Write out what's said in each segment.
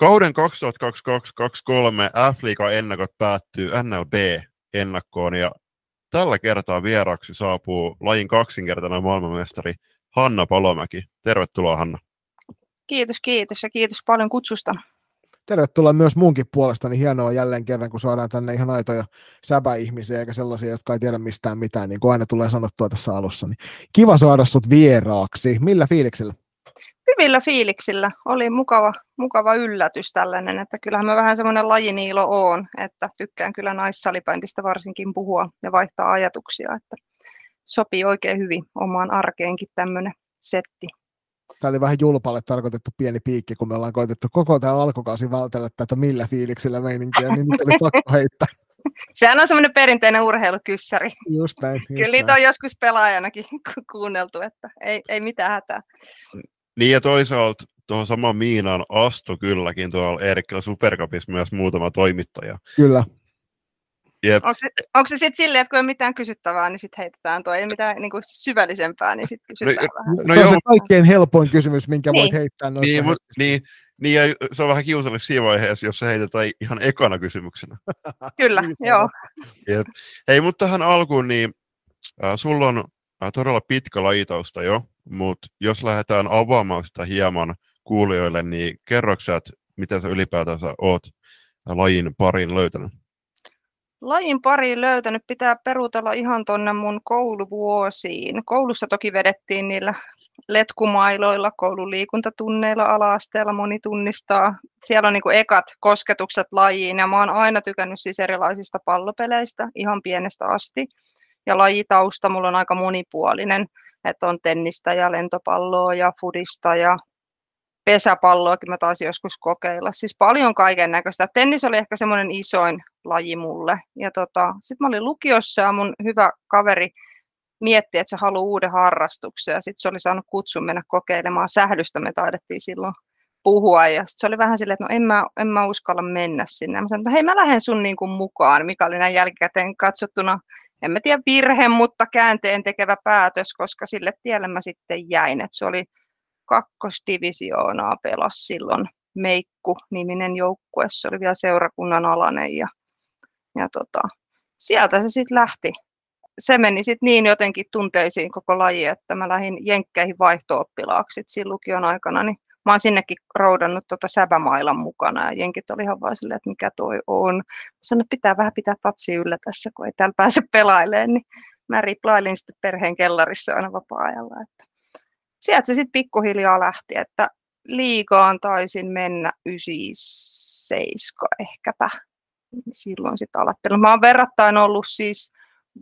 Kauden 2022-2023 F-liiga ennakot päättyy NLB-ennakkoon ja tällä kertaa vieraksi saapuu lajin kaksinkertainen maailmanmestari Hanna Palomäki. Tervetuloa Hanna. Kiitos, kiitos ja kiitos paljon kutsusta. Tervetuloa myös munkin puolesta, niin hienoa jälleen kerran, kun saadaan tänne ihan aitoja säbäihmisiä, eikä sellaisia, jotka ei tiedä mistään mitään, niin kuin aina tulee sanottua tässä alussa. Niin kiva saada sut vieraaksi. Millä fiiliksellä? Hyvillä fiiliksillä. Oli mukava, mukava yllätys tällainen, että kyllähän mä vähän semmoinen lajiniilo oon, että tykkään kyllä naissalibändistä varsinkin puhua ja vaihtaa ajatuksia, että sopii oikein hyvin omaan arkeenkin tämmöinen setti. Tämä oli vähän julpalle tarkoitettu pieni piikki, kun me ollaan koitettu koko tämä alkukausi vältellä tätä millä fiiliksillä meininkiä, niin nyt oli pakko heittää. Sehän on semmoinen perinteinen urheilukyssäri. Just näin. Just Kyllä niitä on joskus pelaajanakin kuunneltu, että ei, ei mitään hätää. Niin ja toisaalta tuohon samaan Miinaan astu kylläkin tuolla Eerikkilä Supercupissa myös muutama toimittaja. Kyllä. Jep. Onko, se, onko se sitten silleen, että kun ei mitään kysyttävää, niin sitten heitetään tuo, ei mitään niin kuin syvällisempää, niin sitten kysytään no, vähän. No, se on se kaikkein helpoin kysymys, minkä niin. voit heittää noissa niin, mut, niin, niin, ja se on vähän kiusallista siinä vaiheessa, jos se heitetään ihan ekana kysymyksenä. Kyllä, niin, joo. Jep. Hei, mutta tähän alkuun, niin äh, sulla on äh, todella pitkä lajitausta jo, mutta jos lähdetään avaamaan sitä hieman kuulijoille, niin kerroksä, että miten sä ylipäätänsä oot lajin parin löytänyt? Lajin pariin löytänyt pitää perutella ihan tuonne mun kouluvuosiin. Koulussa toki vedettiin niillä letkumailoilla, koulun liikuntatunneilla ala-asteella moni tunnistaa. Siellä on niin kuin ekat kosketukset lajiin ja mä oon aina tykännyt siis erilaisista pallopeleistä ihan pienestä asti. Ja lajitausta mulla on aika monipuolinen, että on tennistä ja lentopalloa ja fudista ja pesäpalloakin mä taas joskus kokeilla. Siis paljon kaiken näköistä. Tennis oli ehkä semmoinen isoin laji mulle. Ja tota, sitten mä olin lukiossa ja mun hyvä kaveri mietti, että se haluaa uuden harrastuksen. Ja sitten se oli saanut kutsun mennä kokeilemaan sählystä. Me taidettiin silloin puhua. Ja sit se oli vähän silleen, että no en mä, en mä uskalla mennä sinne. Mä sanoin, että hei mä lähden sun niin kuin mukaan, mikä oli näin jälkikäteen katsottuna en mä tiedä virhe, mutta käänteen tekevä päätös, koska sille tielle mä sitten jäin. Et se oli kakkosdivisioonaa pelas silloin Meikku-niminen joukkue, se oli vielä seurakunnan alainen ja, ja tota, sieltä se sitten lähti. Se meni sitten niin jotenkin tunteisiin koko laji, että mä lähdin Jenkkeihin vaihto-oppilaaksi siinä lukion aikana, niin mä oon sinnekin roudannut tota säbämailan mukana ja jenkit oli ihan vaan silleen, että mikä toi on. Mä sanoin, että pitää vähän pitää tatsi yllä tässä, kun ei täällä pääse pelailemaan, niin mä riplailin sitten perheen kellarissa aina vapaa-ajalla. Että sieltä se sitten pikkuhiljaa lähti, että liigaan taisin mennä 97 ehkäpä. Silloin sitten alattelin. Mä oon verrattain ollut siis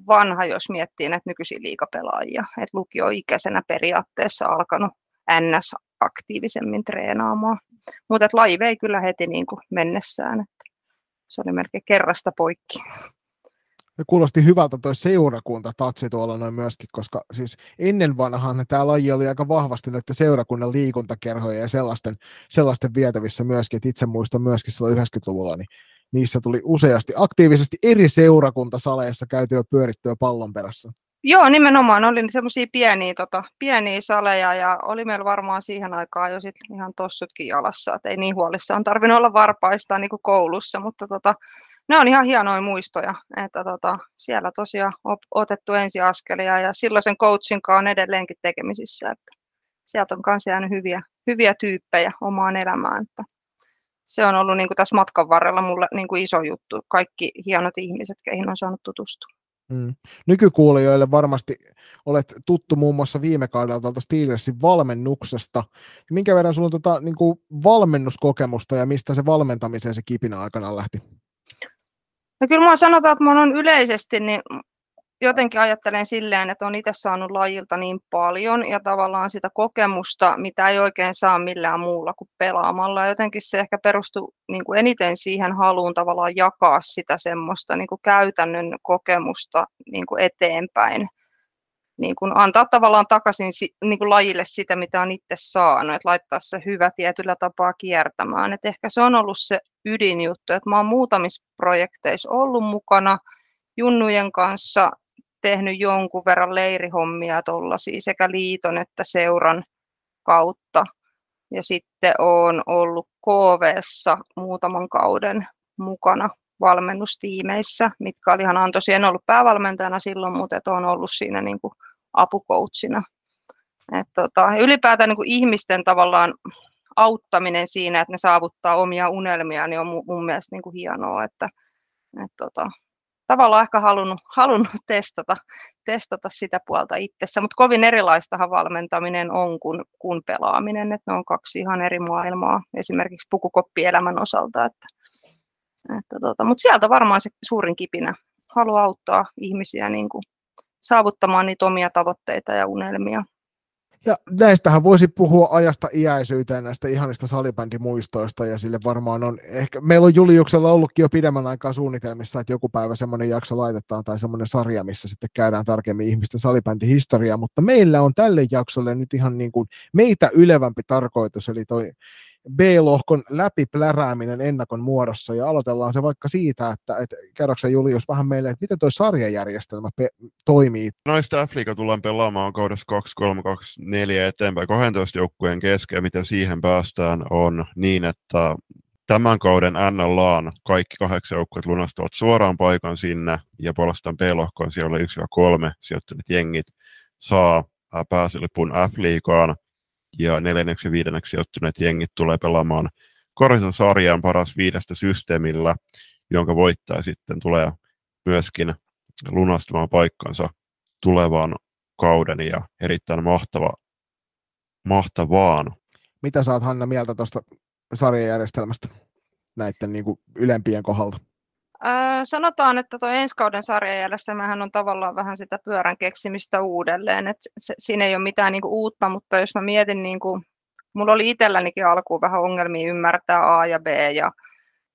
vanha, jos miettii näitä nykyisiä liikapelaajia. Et lukioikäisenä periaatteessa alkanut NS aktiivisemmin treenaamaan. Mutta laji vei kyllä heti niin kuin mennessään. Että se oli melkein kerrasta poikki. Ja kuulosti hyvältä tuo seurakunta tatsi tuolla noin myöskin, koska siis ennen vanhaan tämä laji oli aika vahvasti noiden seurakunnan liikuntakerhoja ja sellaisten, sellaisten vietävissä myöskin, että itse muistan myöskin silloin 90-luvulla, niin niissä tuli useasti aktiivisesti eri seurakuntasaleissa käytyä pyörittyä pallon perässä. Joo, nimenomaan. Oli semmoisia pieniä, tota, pieniä saleja ja oli meillä varmaan siihen aikaan jo sit ihan tossutkin jalassa, että ei niin huolissaan tarvinnut olla varpaista niin kuin koulussa, mutta tota, ne on ihan hienoja muistoja, että tota, siellä tosiaan on otettu ensiaskelia ja silloisen coachin kanssa on edelleenkin tekemisissä, että sieltä on myös jäänyt hyviä, hyviä tyyppejä omaan elämään. Että se on ollut niin kuin tässä matkan varrella mulle niin kuin iso juttu, kaikki hienot ihmiset, keihin on saanut tutustua. Mm. Nykykuulijoille varmasti olet tuttu muun muassa viime kaudella tuolta Steelersin valmennuksesta. Minkä verran sinulla on tota, niin kuin valmennuskokemusta ja mistä se valmentamisen se kipinä aikana lähti? No kyllä mä sanotaan, että mä on yleisesti, niin jotenkin ajattelen silleen, että on itse saanut lajilta niin paljon ja tavallaan sitä kokemusta, mitä ei oikein saa millään muulla kuin pelaamalla. Jotenkin se ehkä perustuu niin kuin eniten siihen haluun tavallaan jakaa sitä semmoista niin kuin käytännön kokemusta niin kuin eteenpäin. Niin kuin antaa tavallaan takaisin niin kuin lajille sitä, mitä on itse saanut, että laittaa se hyvä tietyllä tapaa kiertämään. Et ehkä se on ollut se ydinjuttu, että mä oon muutamissa projekteissa ollut mukana junnujen kanssa tehnyt jonkun verran leirihommia tuollaisia sekä liiton että seuran kautta. ja sitten olen ollut KVssa muutaman kauden mukana valmennustiimeissä, mitkä oli ihan antoisia. En ollut päävalmentajana silloin, mutta olen ollut siinä niin kuin apukoutsina. Et tota, ylipäätään niin kuin ihmisten tavallaan auttaminen siinä, että ne saavuttaa omia unelmia, niin on mun, mun mielestä niin kuin hienoa, että et tota, tavallaan ehkä halunnut, halunnut testata, testata sitä puolta itsessä, mutta kovin erilaistahan valmentaminen on kuin, kuin pelaaminen, että ne on kaksi ihan eri maailmaa, esimerkiksi pukukoppielämän osalta, että, että tota, mutta sieltä varmaan se suurin kipinä, halu auttaa ihmisiä niin kuin saavuttamaan niitä omia tavoitteita ja unelmia. Ja näistähän voisi puhua ajasta iäisyyteen näistä ihanista salibändimuistoista, ja sille varmaan on, ehkä meillä on Juliuksella ollutkin jo pidemmän aikaa suunnitelmissa, että joku päivä semmoinen jakso laitetaan tai semmoinen sarja, missä sitten käydään tarkemmin ihmisten salibändihistoriaa, mutta meillä on tälle jaksolle nyt ihan niin kuin meitä ylevämpi tarkoitus, eli toi B-lohkon läpi plärääminen ennakon muodossa, ja aloitellaan se vaikka siitä, että, että kerroksä Julius vähän meille, että miten tuo sarjajärjestelmä pe- toimii? Noista F-liiga tullaan pelaamaan kaudessa 2, 3, 2, 4 eteenpäin 12 joukkueen kesken, miten siihen päästään on niin, että tämän kauden NLAan kaikki kahdeksan joukkueet lunastavat suoraan paikan sinne, ja puolestaan B-lohkoon siellä 1-3 sijoittuneet jengit saa pääsylipun F-liigaan, ja neljänneksi ja viidenneksi sijoittuneet jengit tulee pelaamaan Korisen sarjan paras viidestä systeemillä, jonka voittaja sitten tulee myöskin lunastamaan paikkansa tulevaan kauden ja erittäin mahtava, mahtavaan. Mitä saat Hanna mieltä tuosta sarjajärjestelmästä näiden niin ylempien kohdalta? Öö, sanotaan, että tuo ensi kauden sarjajärjestelmähän on tavallaan vähän sitä pyörän keksimistä uudelleen. Et se, siinä ei ole mitään niinku uutta, mutta jos mä mietin, niinku, mulla oli itsellänikin alkuun vähän ongelmia ymmärtää A ja B ja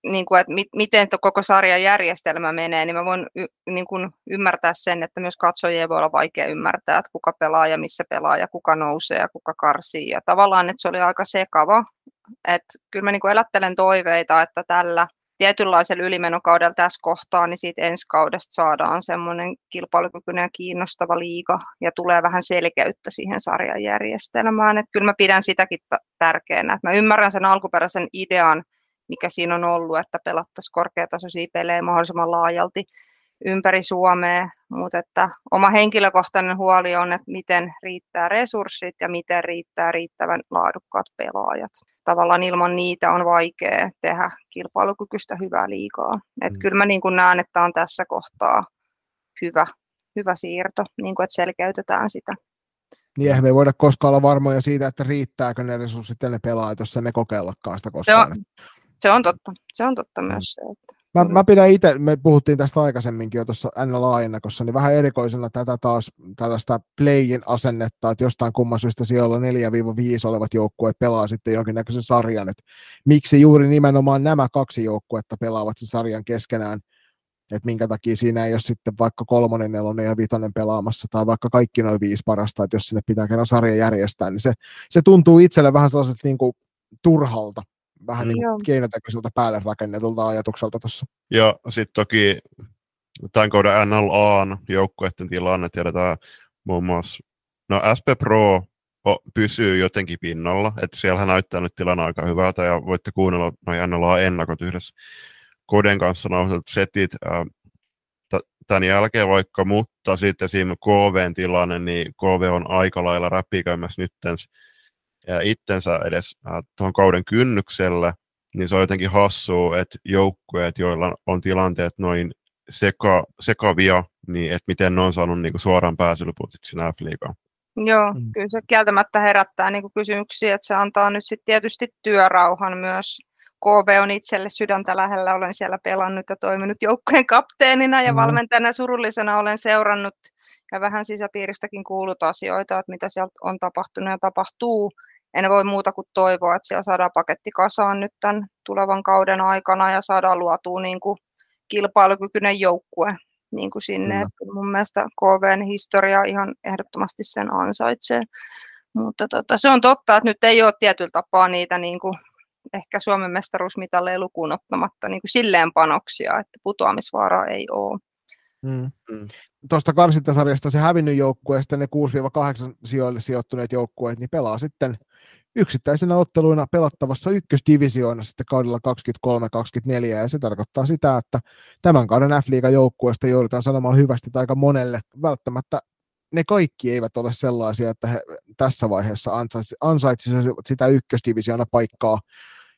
niin kuin, että mi, miten tuo koko sarjan järjestelmä menee, niin mä voin y, niin kuin ymmärtää sen, että myös katsojien voi olla vaikea ymmärtää, että kuka pelaa ja missä pelaa ja kuka nousee ja kuka karsii. Ja tavallaan, että se oli aika sekava. Että kyllä mä niin kuin elättelen toiveita, että tällä tietynlaisella ylimenokaudella tässä kohtaa, niin siitä ensi kaudesta saadaan semmoinen kilpailukykyinen ja kiinnostava liiga ja tulee vähän selkeyttä siihen sarjan järjestelmään. Että kyllä mä pidän sitäkin tärkeänä. Että mä ymmärrän sen alkuperäisen idean, mikä siinä on ollut, että pelattaisiin korkeatasoisia pelejä mahdollisimman laajalti ympäri Suomea, mutta että oma henkilökohtainen huoli on, että miten riittää resurssit ja miten riittää riittävän laadukkaat pelaajat. Tavallaan ilman niitä on vaikea tehdä kilpailukykyistä hyvää liikaa. Et mm. Kyllä mä niin kuin näen, että on tässä kohtaa hyvä, hyvä siirto, niin kuin, että selkeytetään sitä. Niin eihän me ei voida koskaan olla varmoja siitä, että riittääkö ne resurssit ja ne pelaajat, jos me kokeillakaan sitä koskaan. Se on, se on totta. Se on totta myös se, että Mä, mä pidän itse, me puhuttiin tästä aikaisemminkin jo tuossa NLA-ennakossa, niin vähän erikoisena tätä taas tällaista playin asennetta, että jostain kumman syystä siellä 4-5 olevat joukkueet pelaa sitten jonkinnäköisen sarjan, että miksi juuri nimenomaan nämä kaksi joukkuetta pelaavat sen sarjan keskenään, että minkä takia siinä ei ole sitten vaikka kolmonen, nelonen ja vitonen pelaamassa, tai vaikka kaikki noin viisi parasta, että jos sinne pitää kerran sarja järjestää, niin se, se tuntuu itselle vähän sellaiset niin kuin turhalta vähän niin keinotekoiselta päälle rakennetulta ajatukselta tuossa. Ja sitten toki tämän kauden NLAn joukkueiden tilanne tiedetään muun muassa, no SP Pro pysyy jotenkin pinnalla, että siellä näyttää nyt tilanne aika hyvältä ja voitte kuunnella noin NLA-ennakot yhdessä Koden kanssa nauhoitetut setit tämän jälkeen vaikka, mutta sitten siinä KVn tilanne, niin KV on aika lailla räpikäymässä nyt itsensä edes äh, tuohon kauden kynnykselle, niin se on jotenkin hassua, että joukkueet, joilla on tilanteet noin seka, sekavia, niin että miten ne on saanut niin kuin suoraan pääsyliput sinä F-liigaan. Joo, mm. kyllä se kieltämättä herättää niin kuin kysymyksiä, että se antaa nyt sitten tietysti työrauhan myös. KV on itselle sydäntä lähellä, olen siellä pelannut ja toiminut joukkueen kapteenina ja mm. valmentajana surullisena olen seurannut ja vähän sisäpiiristäkin kuullut asioita, että mitä sieltä on tapahtunut ja tapahtuu en voi muuta kuin toivoa, että siellä saadaan paketti kasaan nyt tämän tulevan kauden aikana ja saadaan luotua niin kuin kilpailukykyinen joukkue niin kuin sinne. Mm. mun mielestä KVn historia ihan ehdottomasti sen ansaitsee. Mutta tota, se on totta, että nyt ei ole tietyllä tapaa niitä niin kuin, ehkä Suomen mestaruusmitalleja lukuun ottamatta niin kuin silleen panoksia, että putoamisvaaraa ei ole. Mm. Mm. Tuosta karsintasarjasta se hävinnyt joukkue ja sitten ne 6-8 sijoille sijoittuneet joukkueet, niin pelaa sitten yksittäisenä otteluina pelattavassa ykkösdivisioona sitten kaudella 23-24, ja se tarkoittaa sitä, että tämän kauden F-liigan joukkueesta joudutaan sanomaan hyvästi aika monelle. Välttämättä ne kaikki eivät ole sellaisia, että he tässä vaiheessa ansaitsisivat sitä ykkösdivisioona paikkaa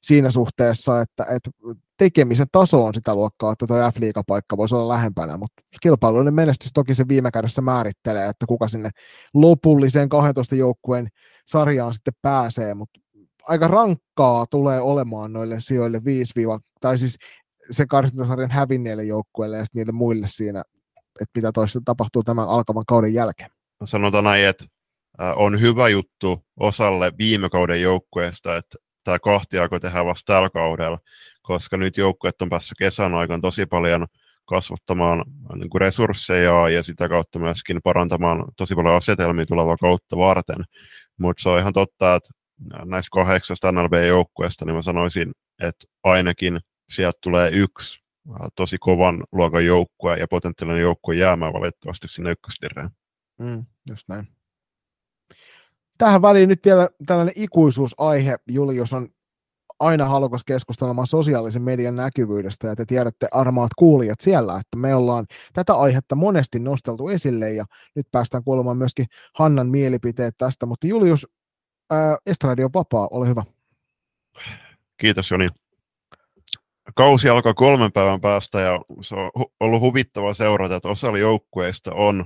siinä suhteessa, että, että tekemisen taso on sitä luokkaa, että tuo F-liigapaikka voisi olla lähempänä, mutta kilpailullinen menestys toki se viime kädessä määrittelee, että kuka sinne lopulliseen 12 joukkueen sarjaan sitten pääsee, mutta aika rankkaa tulee olemaan noille sijoille 5 tai siis se karsintasarjan hävinneille joukkueille ja niille muille siinä, että mitä toista tapahtuu tämän alkavan kauden jälkeen. Sanotaan näin, että on hyvä juttu osalle viime kauden joukkueesta, että tämä kahtiako tehdään vasta tällä kaudella, koska nyt joukkueet on päässyt kesän aikana tosi paljon kasvattamaan niin kuin resursseja ja sitä kautta myöskin parantamaan tosi paljon asetelmia tulevaa kautta varten. Mutta se on ihan totta, että näistä kahdeksasta NLB-joukkueesta, niin mä sanoisin, että ainakin sieltä tulee yksi tosi kovan luokan joukkue ja potentiaalinen joukkue jäämään valitettavasti sinne ykkösdireen. Mm, just näin. Tähän väliin nyt vielä tällainen ikuisuusaihe. Julius on aina halukas keskustelemaan sosiaalisen median näkyvyydestä, ja te tiedätte armaat kuulijat siellä, että me ollaan tätä aihetta monesti nosteltu esille, ja nyt päästään kuulemaan myöskin Hannan mielipiteet tästä, mutta Julius, ää, Estradi on vapaa, ole hyvä. Kiitos Joni. Kausi alkaa kolmen päivän päästä, ja se on ollut huvittava seurata, että osa joukkueista on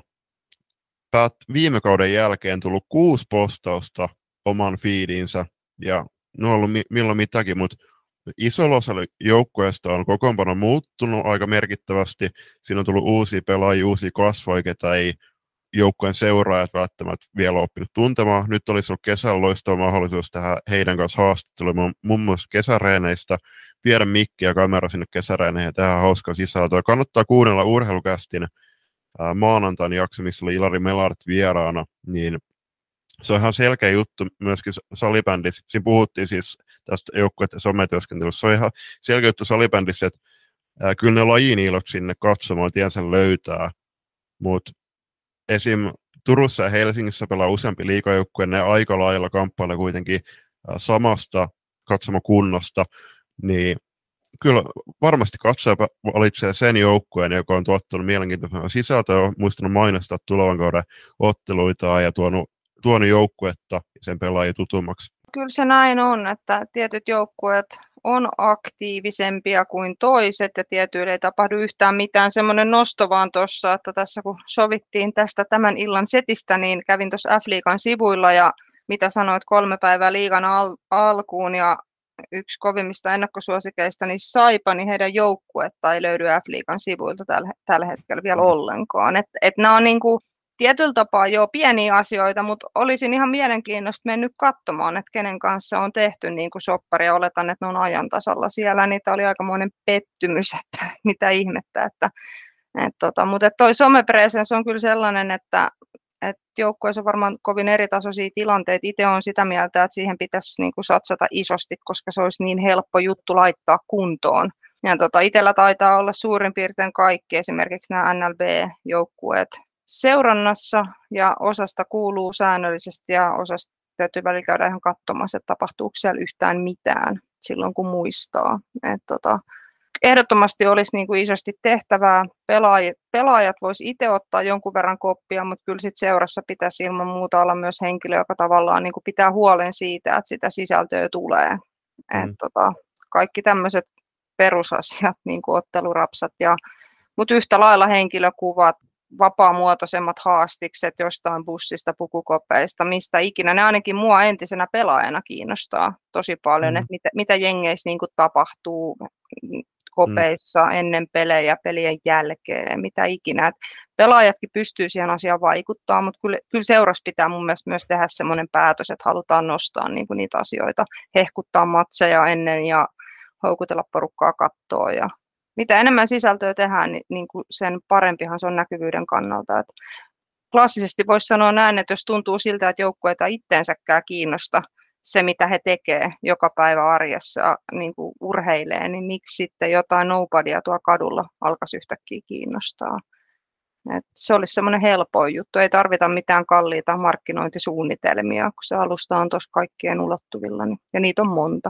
päät, viime kauden jälkeen tullut kuusi postausta oman fiidinsä, ja ne on ollut mi- milloin mitäkin, mutta isolla osalla joukkueesta on kokoonpano muuttunut aika merkittävästi. Siinä on tullut uusia pelaajia, uusia kasvoja, ketä ei joukkueen seuraajat välttämättä vielä oppinut tuntemaan. Nyt olisi ollut kesällä loistava mahdollisuus tehdä heidän kanssa haastattelua muun muassa kesäreeneistä, viedä mikki ja kamera sinne kesäreeneihin ja tehdä hauskaa sisältöä. Kannattaa kuunnella urheilukästin maanantain jakso, missä oli Ilari Melart vieraana, niin se on ihan selkeä juttu myöskin salibändissä. Siinä puhuttiin siis tästä joukkueiden sometyöskentelyssä. Se on ihan selkeä juttu salibändissä, että ää, kyllä ne lajiin ilot sinne katsomaan, tien sen löytää. Mutta esim. Turussa ja Helsingissä pelaa useampi liikajoukkue, ne aika lailla kamppailla kuitenkin ää, samasta katsomakunnasta, niin kyllä varmasti katsoja valitsee sen joukkueen, joka on tuottanut mielenkiintoista sisältöä, muistanut mainostaa tulevan kauden otteluita ja tuonut, tuonut joukkuetta ja sen pelaajia tutummaksi. Kyllä se näin on, että tietyt joukkueet on aktiivisempia kuin toiset ja tietyille ei tapahdu yhtään mitään. Semmoinen nosto vaan tuossa, että tässä kun sovittiin tästä tämän illan setistä, niin kävin tuossa F-liigan sivuilla ja mitä sanoit kolme päivää liigan al- alkuun ja yksi kovimmista ennakkosuosikeista, niin Saipa, niin heidän joukkuetta ei löydy F-liigan sivuilta tällä, tällä hetkellä vielä mm. ollenkaan. Et, et nämä on niin kuin, tietyllä tapaa jo pieniä asioita, mutta olisin ihan mielenkiinnosta mennyt katsomaan, että kenen kanssa on tehty niin kuin soppari ja oletan, että ne on ajan tasalla siellä. Niitä oli aikamoinen pettymys, että mitä ihmettä. Että, et tota, mutta toi somepresence on kyllä sellainen, että että joukkueessa on varmaan kovin eritasoisia tilanteita. Itse on sitä mieltä, että siihen pitäisi niin kuin satsata isosti, koska se olisi niin helppo juttu laittaa kuntoon. Ja tota, itsellä taitaa olla suurin piirtein kaikki, esimerkiksi nämä NLB-joukkueet seurannassa, ja osasta kuuluu säännöllisesti, ja osasta täytyy välillä käydä ihan katsomassa, että tapahtuuko siellä yhtään mitään silloin, kun muistaa. Et tota, ehdottomasti olisi niin kuin isosti tehtävää. Pelaajat, pelaajat voisi itse ottaa jonkun verran koppia, mutta kyllä sit seurassa pitäisi ilman muuta olla myös henkilö, joka tavallaan niin kuin pitää huolen siitä, että sitä sisältöä tulee. Mm. Et, tota, kaikki tämmöiset perusasiat, niin kuin ottelurapsat, ja, mutta yhtä lailla henkilökuvat, vapaamuotoisemmat haastikset jostain bussista, pukukopeista, mistä ikinä. Ne ainakin mua entisenä pelaajana kiinnostaa tosi paljon, mm. että mitä, mitä jengeissä niin kuin tapahtuu, kopeissa mm. ennen pelejä, pelien jälkeen, mitä ikinä. Et pelaajatkin pystyy siihen asiaan vaikuttamaan, mutta kyllä, kyllä seurassa pitää mun mielestä myös tehdä semmoinen päätös, että halutaan nostaa niin kuin niitä asioita, hehkuttaa matseja ennen ja houkutella porukkaa kattoon ja mitä enemmän sisältöä tehdään, niin, niin kuin sen parempihan se on näkyvyyden kannalta. Et klassisesti voisi sanoa näin, että jos tuntuu siltä, että joukkueita itteensäkään kiinnosta, se, mitä he tekee joka päivä arjessa niin kuin urheilee, niin miksi sitten jotain nobodyä tuo kadulla alkaisi yhtäkkiä kiinnostaa. Et se olisi semmoinen helpoin juttu, ei tarvita mitään kalliita markkinointisuunnitelmia, kun se alusta on tuossa kaikkien ulottuvilla, niin, ja niitä on monta.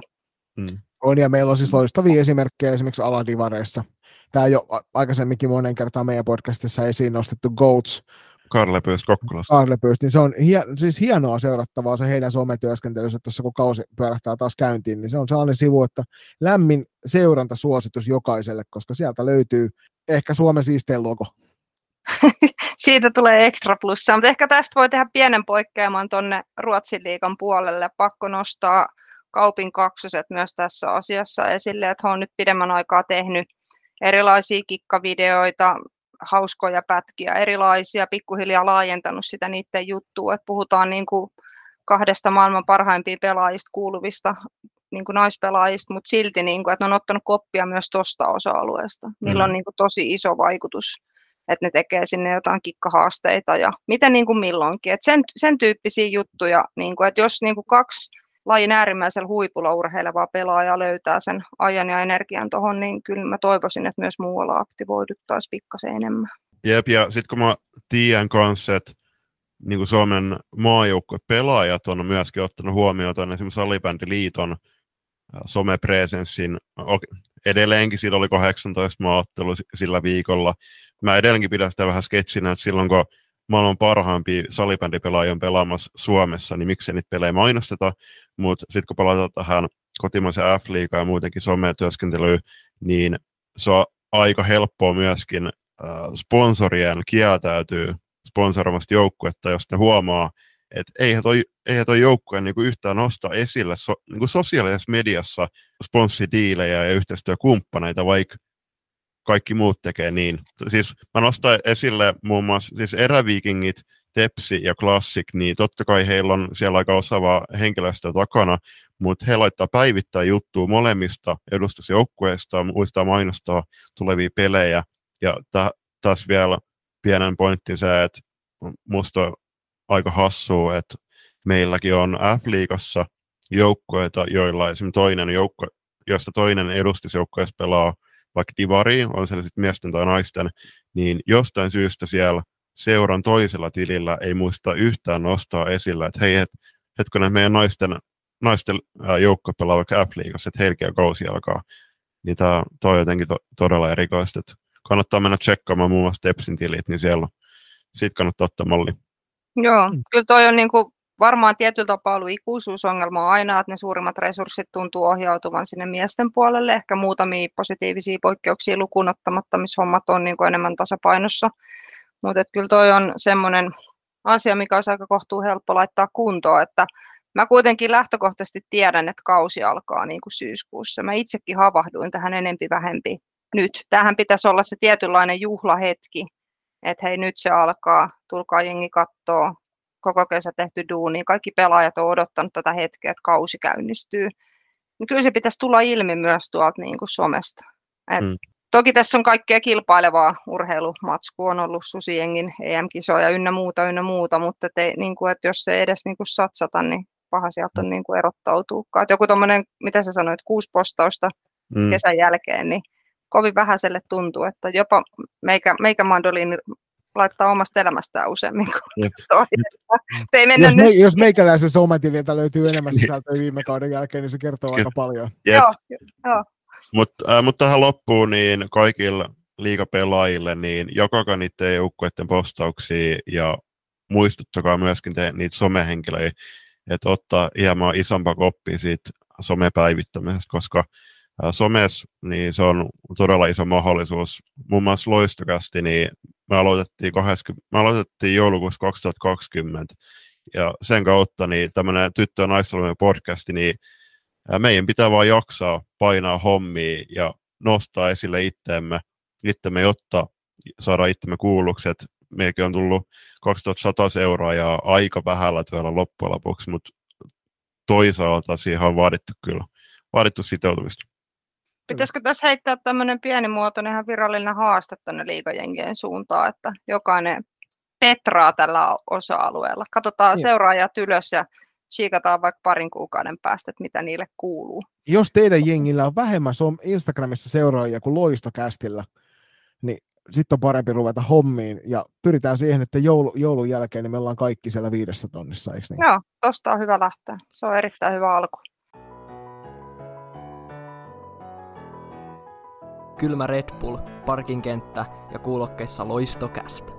Hmm. On, ja meillä on siis loistavia esimerkkejä esimerkiksi aladivareissa. Tämä jo aikaisemminkin monen kertaa meidän podcastissa esiin nostettu Goats, Karle Pyyst Kokkolasta. Karle Pyyst, niin se on hie, siis hienoa seurattavaa se heidän sometyöskentelyssä tuossa, kun kausi pyörähtää taas käyntiin, niin se on sellainen sivu, että lämmin seurantasuositus jokaiselle, koska sieltä löytyy ehkä Suomen siistein logo. Siitä tulee ekstra plussaa, mutta ehkä tästä voi tehdä pienen poikkeaman tuonne Ruotsin liikan puolelle. Pakko nostaa kaupin kaksoset myös tässä asiassa esille, että he on nyt pidemmän aikaa tehnyt erilaisia kikkavideoita, hauskoja pätkiä, erilaisia, pikkuhiljaa laajentanut sitä niiden juttua, että puhutaan niin kuin kahdesta maailman parhaimpia pelaajista kuuluvista niin kuin naispelaajista, mutta silti, niin kuin, että ne on ottanut koppia myös tuosta osa-alueesta. Niillä on mm. niin kuin, tosi iso vaikutus, että ne tekee sinne jotain kikkahaasteita ja miten niin kuin milloinkin. Et sen, sen tyyppisiä juttuja, niin kuin, että jos niin kuin kaksi lajin äärimmäisellä huipulla urheilevaa pelaajaa löytää sen ajan ja energian tuohon, niin kyllä mä toivoisin, että myös muualla aktivoiduttaisiin pikkasen enemmän. Jep, ja sitten kun mä tiedän kanssa, että niin kuin Suomen pelaajat on myöskin ottanut huomioon tuonne esimerkiksi Salibändiliiton somepresenssin. Edelleenkin siitä oli 18 maaottelu sillä viikolla. Mä edelleenkin pidän sitä vähän sketsinä, että silloin kun maailman parhaimpia salibändipelaajia on pelaamassa Suomessa, niin miksei niitä pelejä mainosteta, mutta sitten kun palataan tähän kotimaisen f ja muutenkin sometyöskentelyyn, niin se on aika helppoa myöskin äh, sponsorien kieltäytyy sponsoroimasta joukkuetta, jos ne huomaa, että eihän toi, eihän toi joukkue niin yhtään nosta esille so, niin kuin sosiaalisessa mediassa sponssidiilejä ja yhteistyökumppaneita, vaikka kaikki muut tekee niin. Siis mä nostan esille muun muassa siis eräviikingit, Tepsi ja Classic, niin totta kai heillä on siellä aika osaava henkilöstö takana, mutta he laittaa päivittää juttua molemmista edustusjoukkueista, muistaa mainostaa tulevia pelejä. Ja ta- taas vielä pienen pointin se, että musta on aika hassua, että meilläkin on F-liigassa joukkueita, joilla esimerkiksi toinen joukko, josta toinen edustusjoukkueessa pelaa vaikka divari, on se sitten miesten tai naisten, niin jostain syystä siellä seuran toisella tilillä ei muista yhtään nostaa esillä, että hei, het, hetkonen, meidän naisten, naisten joukko pelaa vaikka F-liigassa, että heilläkin kausi alkaa. Niin tämä on jotenkin to, todella erikoista, kannattaa mennä tsekkaamaan muun muassa Tepsin tilit, niin siellä siitä kannattaa ottaa malli. Joo, kyllä toi on niin kuin varmaan tietyllä tapaa ollut ikuisuusongelma aina, että ne suurimmat resurssit tuntuu ohjautuvan sinne miesten puolelle, ehkä muutamia positiivisia poikkeuksia lukuun ottamatta, missä hommat on niin kuin enemmän tasapainossa. Mutta kyllä toi on semmoinen asia, mikä olisi aika kohtuu helppo laittaa kuntoon, että mä kuitenkin lähtökohtaisesti tiedän, että kausi alkaa niin kuin syyskuussa. Mä itsekin havahduin tähän enempi vähempi nyt. Tähän pitäisi olla se tietynlainen juhlahetki, että hei nyt se alkaa, tulkaa jengi kattoo, koko kesä tehty duuni, kaikki pelaajat on odottanut tätä hetkeä, että kausi käynnistyy. Niin kyllä se pitäisi tulla ilmi myös tuolta niin kuin somesta. Et mm. Toki tässä on kaikkea kilpailevaa urheilumatsku, on ollut Susiengin EM-kisoja ynnä muuta, ynnä muuta, mutta te, niin kuin, että jos se edes niin kuin satsata, niin paha sieltä on niin kuin erottautuukaan. Joku tuommoinen, mitä sä sanoit, kuusi postausta mm. kesän jälkeen, niin kovin vähäiselle tuntuu, että jopa meikä, meikä mandoliini laittaa omasta elämästään useammin kuin Ei mennä jos, nyt. Me, jos meikäläisen somatililta löytyy enemmän sisältöä viime kauden jälkeen, niin se kertoo aika paljon. Joo, joo. Mutta äh, mut tähän loppuun niin kaikilla liikapelaajille, niin jakakaa niiden joukkueiden postauksia ja muistuttakaa myöskin te, niitä somehenkilöitä, että ottaa hieman isompaa koppia siitä somepäivittämisestä, koska somes, niin se on todella iso mahdollisuus. Muun muassa loistokästi, niin me aloitettiin, 20, me aloitettiin joulukuussa 2020, ja sen kautta niin tämmöinen tyttö- ja podcasti, niin meidän pitää vaan jaksaa painaa hommia ja nostaa esille itteemme, itteemme jotta saadaan itsemme kuullukset. Meilläkin on tullut 2100 euroa ja aika vähällä työllä loppujen lopuksi, mutta toisaalta siihen on vaadittu kyllä vaadittu sitoutumista. Pitäisikö tässä heittää tämmöinen pienimuotoinen ihan virallinen haaste tuonne liikajengien suuntaan, että jokainen petraa tällä osa-alueella. Katsotaan niin. seuraajat ylös ja siikataan vaikka parin kuukauden päästä, että mitä niille kuuluu. Jos teidän jengillä on vähemmän Instagramissa seuraajia kuin Loistokästillä, niin sitten on parempi ruveta hommiin ja pyritään siihen, että joulu, joulun jälkeen niin me ollaan kaikki siellä viidessä tonnissa, eikö niin? Joo, tosta on hyvä lähteä. Se on erittäin hyvä alku. Kylmä Red Bull, parkinkenttä ja kuulokkeissa loistokästä.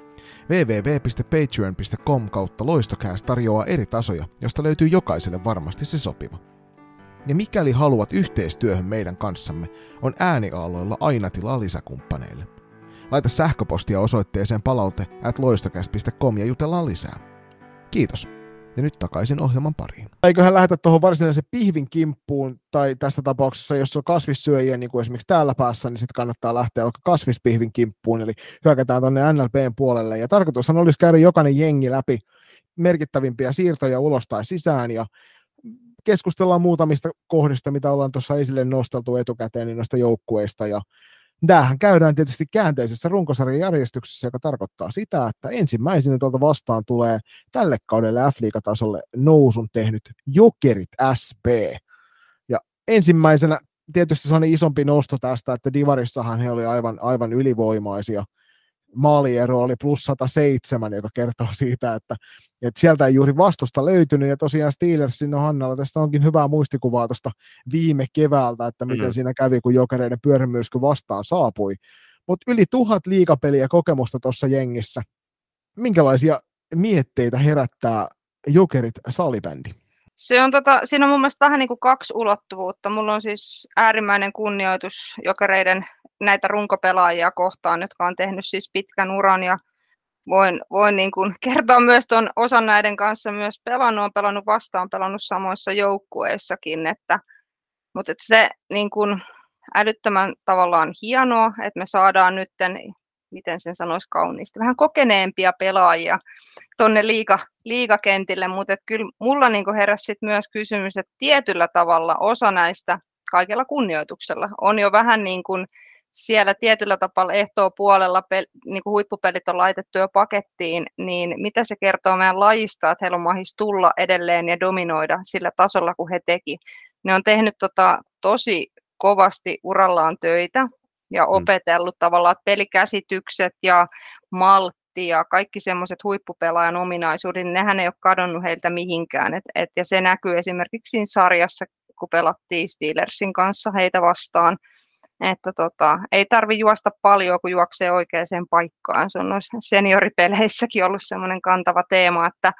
www.patreon.com kautta loistokäästä tarjoaa eri tasoja, josta löytyy jokaiselle varmasti se sopiva. Ja mikäli haluat yhteistyöhön meidän kanssamme, on ääniaaloilla aina tilaa lisäkumppaneille. Laita sähköpostia osoitteeseen palaute at ja jutellaan lisää. Kiitos. Ja nyt takaisin ohjelman pariin. Eiköhän lähetä tuohon varsinaisen pihvin kimppuun, tai tässä tapauksessa, jos on kasvissyöjiä, niin kuin esimerkiksi täällä päässä, niin sitten kannattaa lähteä vaikka kasvispihvin kimppuun, eli hyökätään tuonne NLPn puolelle. Ja tarkoitushan olisi käydä jokainen jengi läpi merkittävimpiä siirtoja ulos tai sisään, ja keskustellaan muutamista kohdista, mitä ollaan tuossa esille nosteltu etukäteen niin noista joukkueista, ja Tämähän käydään tietysti käänteisessä runkosarjan järjestyksessä, joka tarkoittaa sitä, että ensimmäisenä tuolta vastaan tulee tälle kaudelle F-liigatasolle nousun tehnyt Jokerit SP. Ja ensimmäisenä tietysti sellainen isompi nosto tästä, että Divarissahan he oli aivan, aivan ylivoimaisia – maaliero oli plus 107, joka kertoo siitä, että, että sieltä ei juuri vastusta löytynyt, ja tosiaan Steelersin no Hannalla tästä onkin hyvää muistikuvaa tuosta viime keväältä, että miten mm. siinä kävi, kun jokereiden pyörämyrsky vastaan saapui. Mutta yli tuhat liikapeliä kokemusta tuossa jengissä. Minkälaisia mietteitä herättää jokerit salibändi? Se on tota, siinä on mun mielestä vähän niin kuin kaksi ulottuvuutta. Mulla on siis äärimmäinen kunnioitus jokereiden näitä runkopelaajia kohtaan, jotka on tehnyt siis pitkän uran ja voin, voin niin kuin kertoa myös tuon osan näiden kanssa myös pelannut, on pelannut vastaan, pelannut samoissa joukkueissakin, että, mutta että se niin kuin älyttömän tavallaan hienoa, että me saadaan nyt, miten sen sanoisi kauniisti, vähän kokeneempia pelaajia tuonne liiga, liigakentille, mutta kyllä mulla niin heräsi sit myös kysymys, että tietyllä tavalla osa näistä kaikella kunnioituksella on jo vähän niin kuin siellä tietyllä tapaa ehtoo puolella pel, niin kuin huippupelit on laitettu jo pakettiin, niin mitä se kertoo meidän lajista, että heillä on mahis tulla edelleen ja dominoida sillä tasolla, kun he teki. Ne on tehnyt tota, tosi kovasti urallaan töitä ja mm. opetellut mm. tavallaan pelikäsitykset ja maltti ja kaikki semmoiset huippupelaajan ominaisuudet, niin nehän ei ole kadonnut heiltä mihinkään. Et, et, ja se näkyy esimerkiksi siinä sarjassa, kun pelattiin Steelersin kanssa heitä vastaan – että tota, ei tarvi juosta paljon, kun juoksee oikeaan paikkaan. Se on noissa senioripeleissäkin ollut semmoinen kantava teema, että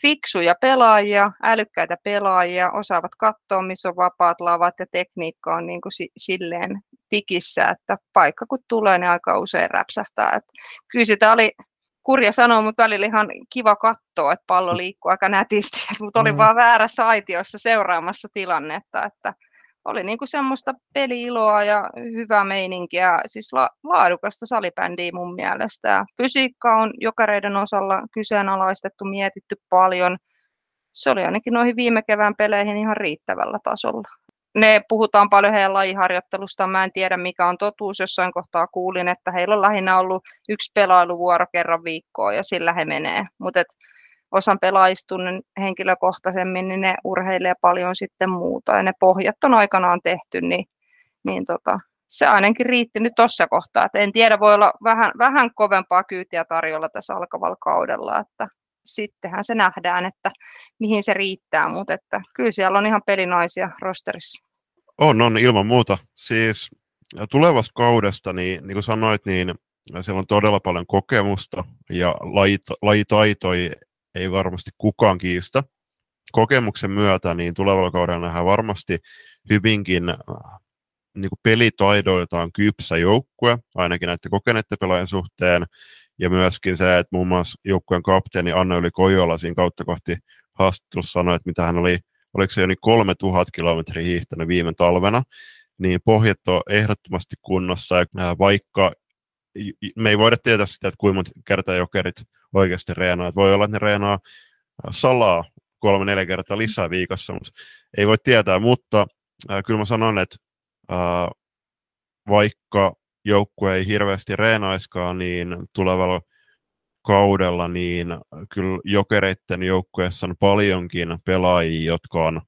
fiksuja pelaajia, älykkäitä pelaajia, osaavat katsoa, missä on vapaat lavat ja tekniikka on niin kuin silleen tikissä, että paikka kun tulee, niin aika usein räpsähtää. Että kyllä sitä oli kurja sanoa, mutta välillä ihan kiva katsoa, että pallo liikkuu aika nätisti, mutta oli mm. vaan väärässä aitiossa seuraamassa tilannetta, että oli niin kuin semmoista peliiloa ja hyvää meininkiä, siis la- laadukasta salibändiä mun mielestä. Fysiikka on jokareiden osalla kyseenalaistettu, mietitty paljon. Se oli ainakin noihin viime kevään peleihin ihan riittävällä tasolla. Ne puhutaan paljon heidän lajiharjoittelusta. Mä en tiedä mikä on totuus. Jossain kohtaa kuulin, että heillä on lähinnä ollut yksi pelailuvuoro kerran viikkoa ja sillä he menee. Mutta osan pelaajista henkilökohtaisemmin, niin ne urheilee paljon sitten muuta. Ja ne pohjat on aikanaan tehty, niin, niin tota, se ainakin riitti nyt tuossa kohtaa. Et en tiedä, voi olla vähän, vähän kovempaa kyytiä tarjolla tässä alkavalla kaudella, että sittenhän se nähdään, että mihin se riittää, mutta että kyllä siellä on ihan pelinaisia rosterissa. On, on ilman muuta. Siis tulevasta kaudesta, niin, niin kuin sanoit, niin siellä on todella paljon kokemusta ja lajitaitoja ei varmasti kukaan kiistä. Kokemuksen myötä niin tulevalla kaudella nähdään varmasti hyvinkin äh, niin pelitaidoiltaan kypsä joukkue, ainakin näiden kokeneiden pelaajien suhteen, ja myöskin se, että muun muassa joukkueen kapteeni Anna Yli Kojola siinä kautta kohti haastattelussa sanoi, että mitä hän oli, oliko se jo niin 3000 kilometriä hiihtänyt viime talvena, niin pohjat on ehdottomasti kunnossa, ja vaikka me ei voida tietää sitä, että kuinka monta kertaa jokerit oikeasti reenaa. voi olla, että ne reenaa salaa kolme-neljä kertaa lisää viikossa, mutta ei voi tietää, mutta äh, kyllä mä sanon, että äh, vaikka joukkue ei hirveästi reenaiskaan, niin tulevalla kaudella, niin kyllä jokereiden joukkueessa on paljonkin pelaajia, jotka on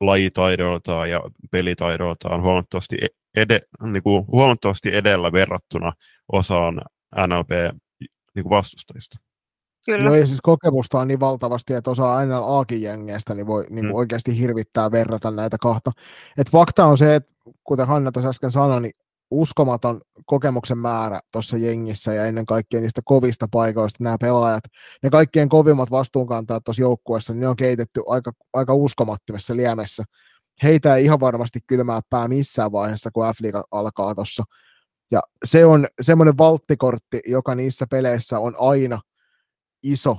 lajitaidoltaan ja pelitaidoltaan huomattavasti, e-, ede, niin kuin huomattavasti edellä verrattuna osaan NLP niin kuin vastustajista. Kyllä. Joo, ja siis kokemusta on niin valtavasti, että osa aina Aakin jengeistä niin voi niin mm. oikeasti hirvittää verrata näitä kahta. Et fakta on se, että kuten Hanna tuossa äsken sanoi, niin uskomaton kokemuksen määrä tuossa jengissä ja ennen kaikkea niistä kovista paikoista nämä pelaajat, ne kaikkien kovimmat vastuunkantajat tuossa joukkueessa, niin ne on keitetty aika, aika uskomattomassa liemessä. Heitä ei ihan varmasti kylmää pää missään vaiheessa, kun f alkaa tuossa. Ja se on semmoinen valttikortti, joka niissä peleissä on aina iso,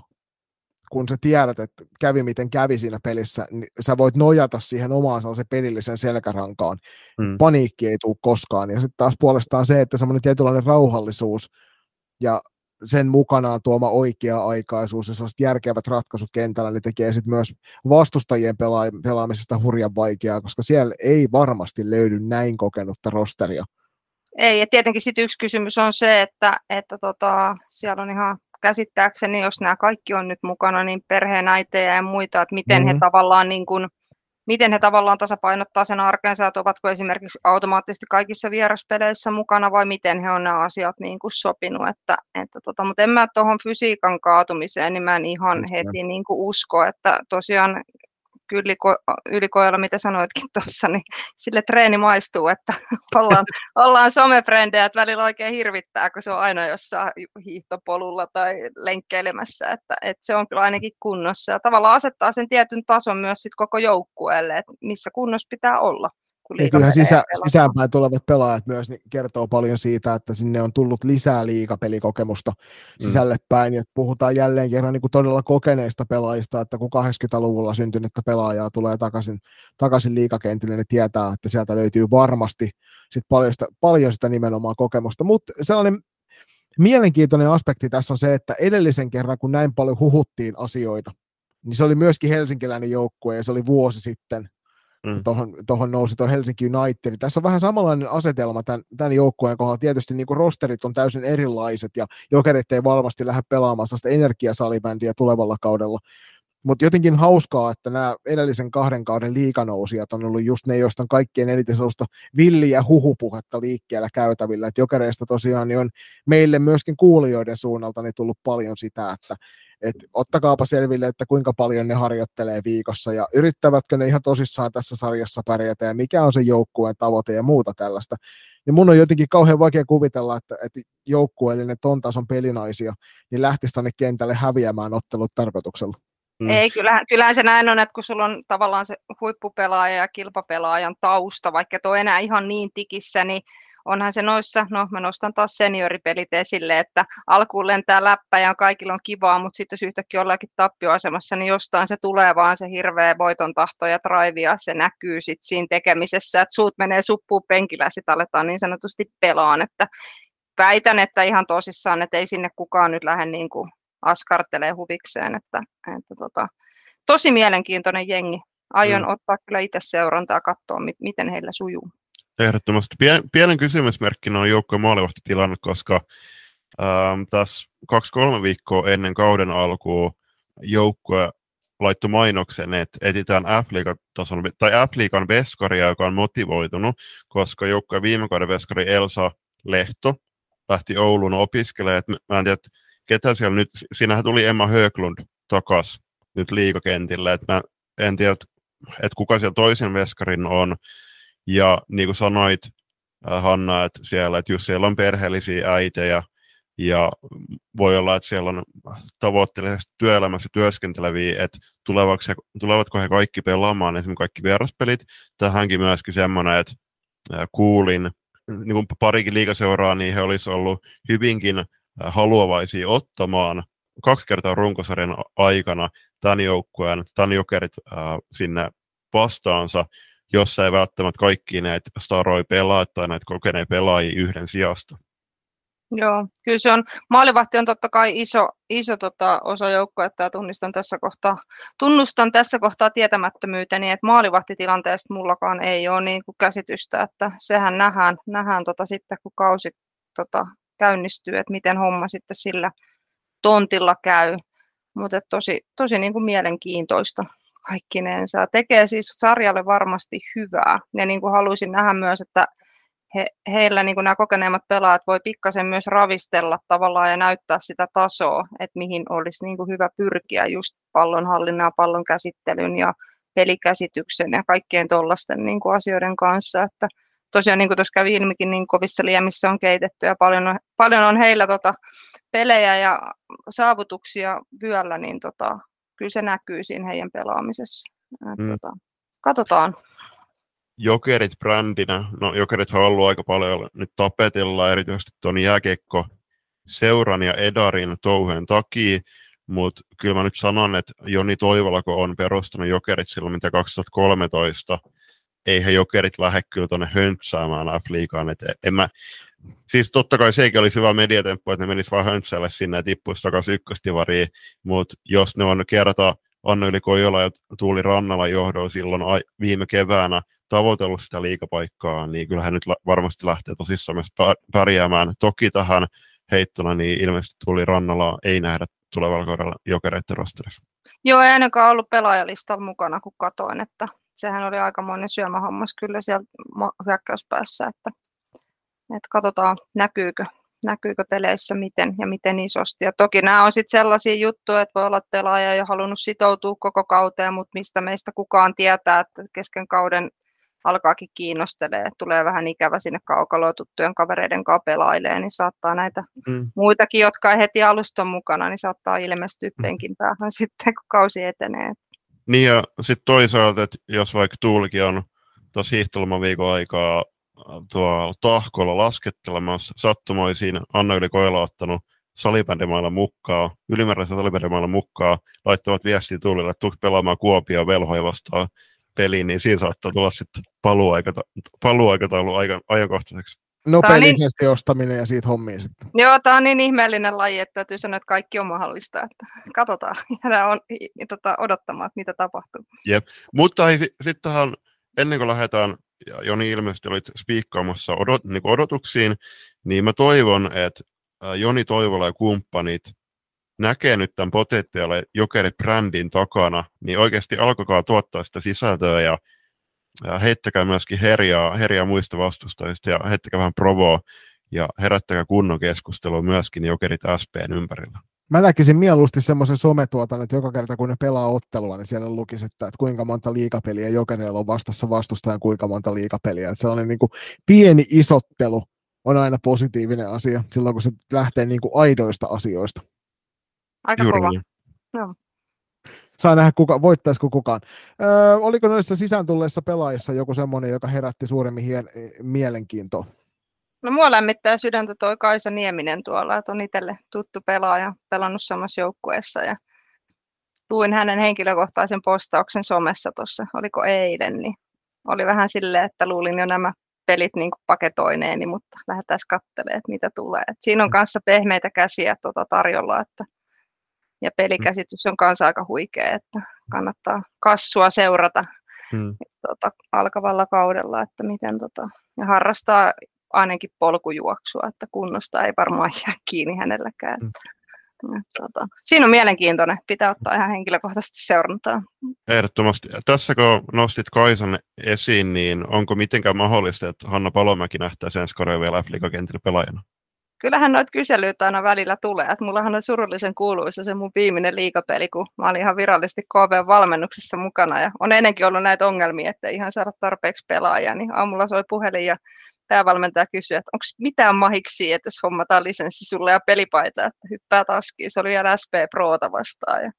kun sä tiedät, että kävi miten kävi siinä pelissä, niin sä voit nojata siihen omaan sellaisen pelillisen selkärankaan. Mm. Paniikki ei tule koskaan. Ja sitten taas puolestaan se, että semmoinen tietynlainen rauhallisuus ja sen mukanaan tuoma oikea-aikaisuus ja sellaiset järkevät ratkaisut kentällä, niin tekee sitten myös vastustajien pela- pelaamisesta hurjan vaikeaa, koska siellä ei varmasti löydy näin kokenutta rosteria. Ei, ja tietenkin sitten yksi kysymys on se, että, että tota, siellä on ihan käsittääkseni, jos nämä kaikki on nyt mukana, niin perheenäitejä ja muita, että miten mm-hmm. he tavallaan niin kuin, miten he tavallaan tasapainottaa sen arkensa, että ovatko esimerkiksi automaattisesti kaikissa vieraspeleissä mukana vai miten he on nämä asiat niin kuin sopinut. Että, että tota, mutta en mä tuohon fysiikan kaatumiseen, niin mä en ihan Just heti niin kuin usko, että tosiaan ylikoilla, mitä sanoitkin tuossa, niin sille treeni maistuu, että ollaan, ollaan somefrendejä, että välillä oikein hirvittää, kun se on aina jossain hiihtopolulla tai lenkkeilemässä, että, että se on kyllä ainakin kunnossa. Ja tavallaan asettaa sen tietyn tason myös sit koko joukkueelle, että missä kunnossa pitää olla ja kyllähän sisä, sisäänpäin tulevat pelaajat myös niin kertoo paljon siitä, että sinne on tullut lisää liikapelikokemusta mm. sisälle päin. Ja puhutaan jälleen kerran niin kuin todella kokeneista pelaajista, että kun 80-luvulla syntynyttä pelaajaa tulee takaisin, takaisin liikakentille, niin tietää, että sieltä löytyy varmasti sit paljon, sitä, paljon sitä nimenomaan kokemusta. Mutta sellainen mielenkiintoinen aspekti tässä on se, että edellisen kerran, kun näin paljon huhuttiin asioita, niin se oli myöskin helsinkiläinen joukkue ja se oli vuosi sitten, mm. tuohon, tuohon nousi tuo Helsinki United. Tässä on vähän samanlainen asetelma tämän, tämän joukkueen kohdalla. Tietysti niin rosterit on täysin erilaiset ja jokerit ei valvasti lähde pelaamaan sitä energiasalibändiä tulevalla kaudella. Mutta jotenkin hauskaa, että nämä edellisen kahden kauden liikanousijat on ollut just ne, joista on kaikkien eniten sellaista villiä huhupuhetta liikkeellä käytävillä. Et jokereista tosiaan niin on meille myöskin kuulijoiden suunnalta niin tullut paljon sitä, että että ottakaapa selville, että kuinka paljon ne harjoittelee viikossa ja yrittävätkö ne ihan tosissaan tässä sarjassa pärjätä ja mikä on se joukkueen tavoite ja muuta tällaista. Ja mun on jotenkin kauhean vaikea kuvitella, että, että joukkueellinen ton tason pelinaisia niin lähtisi tänne kentälle häviämään ottelut tarkoituksella. Mm. Ei, kyllähän, kyllähän se näin on, että kun sulla on tavallaan se huippupelaaja ja kilpapelaajan tausta, vaikka ole enää ihan niin tikissä, niin onhan se noissa, no mä nostan taas senioripelit esille, että alkuun lentää läppä ja kaikilla on kivaa, mutta sitten jos yhtäkkiä ollaankin tappioasemassa, niin jostain se tulee vaan se hirveä voiton tahto ja drive ja se näkyy sitten siinä tekemisessä, että suut menee suppuun penkillä ja sitten aletaan niin sanotusti pelaan, että väitän, että ihan tosissaan, että ei sinne kukaan nyt lähde niin kuin askartelee huvikseen, että, että tota, tosi mielenkiintoinen jengi. Aion mm. ottaa kyllä itse seurantaa ja katsoa, miten heillä sujuu. Ehdottomasti. Pien, pienen kysymysmerkkinä on joukkojen tilanne, koska ähm, tässä kaksi-kolme viikkoa ennen kauden alkua joukkue laittoi mainoksen, että etsitään F-liigan tai F-liigan veskaria, joka on motivoitunut, koska joukkueen viime kauden veskari Elsa Lehto lähti Oulun opiskelemaan. Mä en tiedä, ketä siellä nyt, siinähän tuli Emma Höglund takas nyt liikakentille, että mä en tiedä, että kuka siellä toisen veskarin on, ja niin kuin sanoit, äh, Hanna, että siellä, että jos siellä on perheellisiä äitejä ja voi olla, että siellä on tavoitteellisesti työelämässä työskenteleviä, että tulevatko he kaikki pelaamaan esimerkiksi kaikki vieraspelit. Tähänkin myöskin semmoinen, että äh, kuulin niin kuin parikin liikaseuraa, niin he olisivat ollut hyvinkin haluavaisia ottamaan kaksi kertaa runkosarjan aikana tämän joukkueen, tämän jokerit äh, sinne vastaansa, jossa ei välttämättä kaikki näitä staroi pelaa tai näitä kokeneita pelaajia yhden sijasta. Joo, kyllä se on, maalivahti on totta kai iso, iso tota, osa joukkoa, että tunnistan tässä kohtaa, tunnustan tässä kohtaa tietämättömyyteni, että maalivahtitilanteesta mullakaan ei ole niin kuin käsitystä, että sehän nähdään, nähdään tota, sitten, kun kausi tota, käynnistyy, että miten homma sitten sillä tontilla käy, mutta tosi, tosi niin kuin mielenkiintoista kaikkinensa. Tekee siis sarjalle varmasti hyvää ja niin kuin haluaisin nähdä myös, että he, heillä niin nämä kokeneemmat pelaajat voi pikkasen myös ravistella tavallaan ja näyttää sitä tasoa, että mihin olisi niin kuin hyvä pyrkiä just pallonhallinnan ja pallon käsittelyn ja pelikäsityksen ja kaikkien tuollaisten niin asioiden kanssa. Että tosiaan niin kuin tuossa kävi ilmikin, niin kovissa liemissä on keitetty ja paljon on, paljon on heillä tota, pelejä ja saavutuksia vyöllä, niin tota, kyllä se näkyy siinä heidän pelaamisessa. Et, mm. tota, katsotaan. Jokerit brändinä, no Jokerit on ollut aika paljon nyt tapetilla, erityisesti tuon jääkiekko seuran ja Edarin touheen takia, mutta kyllä mä nyt sanon, että Joni Toivola, kun on perustanut Jokerit silloin mitä 2013, eihän Jokerit lähde kyllä tuonne höntsäämään F-liigaan. Et en mä, siis totta kai sekin olisi hyvä mediatemppu, että ne menis vaan höntsälle sinne ja tippuisi takaisin ykköstivariin, mutta jos ne on kerta Anna Yli Kojola ja Tuuli Rannala johdolla silloin viime keväänä tavoitellut sitä liikapaikkaa, niin kyllähän nyt varmasti lähtee tosissaan myös pärjäämään. Toki tähän heittona, niin ilmeisesti tuli Rannalla ei nähdä tulevalla kaudella jokereiden rosterissa. Joo, ei ainakaan ollut pelaajalistalla mukana, kun katoin, että sehän oli aikamoinen syömähammas kyllä siellä hyökkäyspäässä, että, että katsotaan näkyykö, näkyykö peleissä miten ja miten isosti. Ja toki nämä on sitten sellaisia juttuja, että voi olla, että pelaaja ei ole halunnut sitoutua koko kauteen, mutta mistä meistä kukaan tietää, että kesken kauden alkaakin kiinnostelee, tulee vähän ikävä sinne kaukaloa tuttujen kavereiden kanssa pelailee, niin saattaa näitä mm. muitakin, jotka ei heti alusta mukana, niin saattaa ilmestyä mm. penkin päähän sitten, kun kausi etenee. Niin ja sitten toisaalta, että jos vaikka Tuulikin on tuossa hiihtolomaviikon aikaa äh, tuolla tahkolla laskettelemassa sattumoisiin, Anna Yli Koila ottanut salibändimailla mukaan, ylimääräisen salibändimailla mukaan, laittavat viestiä Tuulille, että pelaamaan Kuopia velhoja vastaan peliin, niin siinä saattaa tulla sitten paluaikata- paluaikataulu aika, ajankohtaiseksi. Nopeellisesti niin, ostaminen ja siitä hommiin sitten. Joo, tämä on niin ihmeellinen laji, että täytyy sanoa, että kaikki on mahdollista. Että katsotaan, jäädään on, tota, odottamaan, että mitä tapahtuu. Jep. Mutta sittenhän ennen kuin lähdetään, ja Joni ilmeisesti olit spiikkaamassa odot, niin odotuksiin, niin mä toivon, että Joni Toivola ja kumppanit näkee nyt tämän potentiaalin Jokeri-brändin takana, niin oikeasti alkakaa tuottaa sitä sisältöä ja, ja heittäkää myöskin herjaa, herjaa muista vastustajista ja heittäkää vähän provoa ja herättäkää kunnon keskustelua myöskin Jokerit SPn ympärillä. Mä näkisin mieluusti semmoisen sometuotan, että joka kerta kun ne pelaa ottelua, niin siellä lukisi, että, että kuinka monta liikapeliä jokereilla on vastassa vastustajan, kuinka monta liikapeliä. Että sellainen niin kuin pieni isottelu on aina positiivinen asia silloin, kun se lähtee niin kuin aidoista asioista. Aika Juuri kova. Niin. Saa nähdä, kuka, voittaisiko kukaan. Öö, oliko noissa sisään tulleissa pelaajissa joku semmoinen, joka herätti suuremmin hien, mielenkiintoa? No mua lämmittää sydäntä toi Kaisa Nieminen tuolla, että on itselle tuttu pelaaja, pelannut samassa joukkueessa ja luin hänen henkilökohtaisen postauksen somessa tuossa, oliko eilen, niin oli vähän silleen, että luulin jo nämä pelit niin kuin paketoineeni, mutta lähdetään katselemaan, että mitä tulee. Et siinä on kanssa pehmeitä käsiä tuota tarjolla, että ja pelikäsitys on kanssa aika huikea, että kannattaa kassua seurata hmm. tota, alkavalla kaudella, että miten tota, ja harrastaa ainakin polkujuoksua, että kunnosta ei varmaan jää kiinni hänelläkään. Hmm. Tota, siinä on mielenkiintoinen, pitää ottaa ihan henkilökohtaisesti seurantaa. Ehdottomasti. Tässä kun nostit Kaisan esiin, niin onko mitenkään mahdollista, että Hanna Palomäki ensi kaudella vielä F-liigakentillä pelaajana? Kyllähän noita kyselyitä aina välillä tulee. Että mullahan on surullisen kuuluisa se mun viimeinen liikapeli, kun mä olin ihan virallisesti KV-valmennuksessa mukana. Ja on ennenkin ollut näitä ongelmia, että ihan saada tarpeeksi pelaajia. Niin aamulla soi puhelin ja päävalmentaja kysyi, että onko mitään mahiksi, että jos hommataan lisenssi sulle ja pelipaita, että hyppää taskiin. Se oli vielä SP Proota vastaan. Ja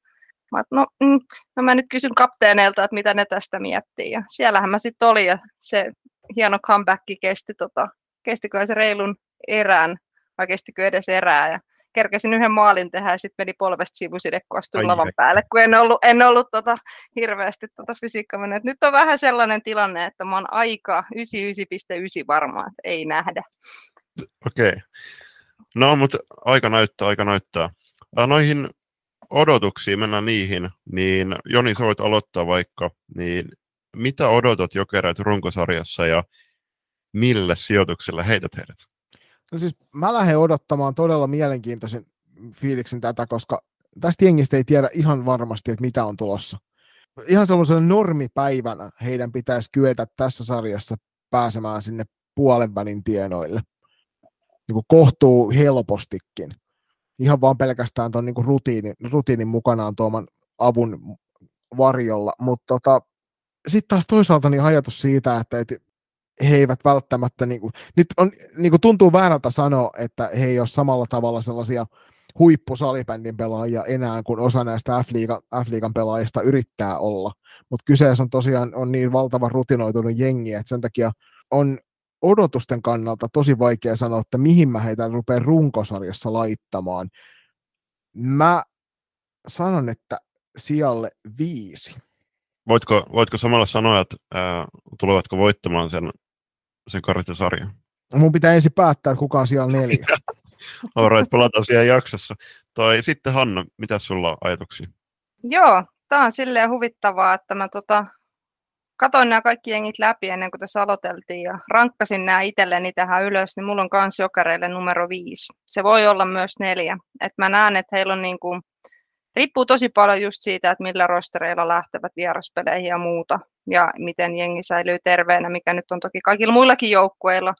mä, että no, mm, no mä nyt kysyn kapteeneilta, että mitä ne tästä miettii. Ja siellähän mä sitten olin ja se hieno comeback kesti, tota, kestikö se reilun erään vai kestikö edes erää. Ja kerkesin yhden maalin tehdä ja sitten meni polvesta sivuside, kun astuin lavan päälle, kun en ollut, en ollut tota, hirveästi tota fysiikka mennyt. Nyt on vähän sellainen tilanne, että mä oon aika 99,9 varma, että ei nähdä. Okei. Okay. No, mutta aika näyttää, aika näyttää. Noihin odotuksiin, mennään niihin, niin Joni, sä voit aloittaa vaikka, niin mitä odotat jokereet runkosarjassa ja mille sijoitukselle heität heidät? No siis mä lähden odottamaan todella mielenkiintoisen fiiliksen tätä, koska tästä jengistä ei tiedä ihan varmasti, että mitä on tulossa. Ihan sellaisena normipäivänä heidän pitäisi kyetä tässä sarjassa pääsemään sinne puolen välin tienoille. Niin kuin kohtuu helpostikin. Ihan vaan pelkästään tuon niin rutiinin, rutiinin mukanaan tuoman avun varjolla. Mutta tota, sitten taas toisaalta niin ajatus siitä, että, että he eivät välttämättä, niin kuin, nyt on, niin kuin tuntuu väärältä sanoa, että he ei ole samalla tavalla sellaisia huippusalibändin pelaajia enää, kuin osa näistä F-liigan, F-liigan pelaajista yrittää olla. Mutta kyseessä on tosiaan on niin valtava rutinoitunut jengi, että sen takia on odotusten kannalta tosi vaikea sanoa, että mihin mä heitä rupean runkosarjassa laittamaan. Mä sanon, että sijalle viisi. Voitko, voitko samalla sanoa, että ää, tulevatko voittamaan sen, sen kartosarjan? Mun pitää ensin päättää, että kuka on siellä neljä. Alright, palataan siihen jaksossa. Tai sitten Hanna, mitä sulla on ajatuksia? Joo, tämä on silleen huvittavaa, että mä tota, katoin nämä kaikki jengit läpi ennen kuin tässä aloiteltiin ja rankkasin nämä itselleni tähän ylös, niin mulla on kans jokereille numero viisi. Se voi olla myös neljä. Et mä näen, että heillä on niin kuin, riippuu tosi paljon just siitä, että millä rostereilla lähtevät vieraspeleihin ja muuta, ja miten jengi säilyy terveenä, mikä nyt on toki kaikilla muillakin joukkueilla,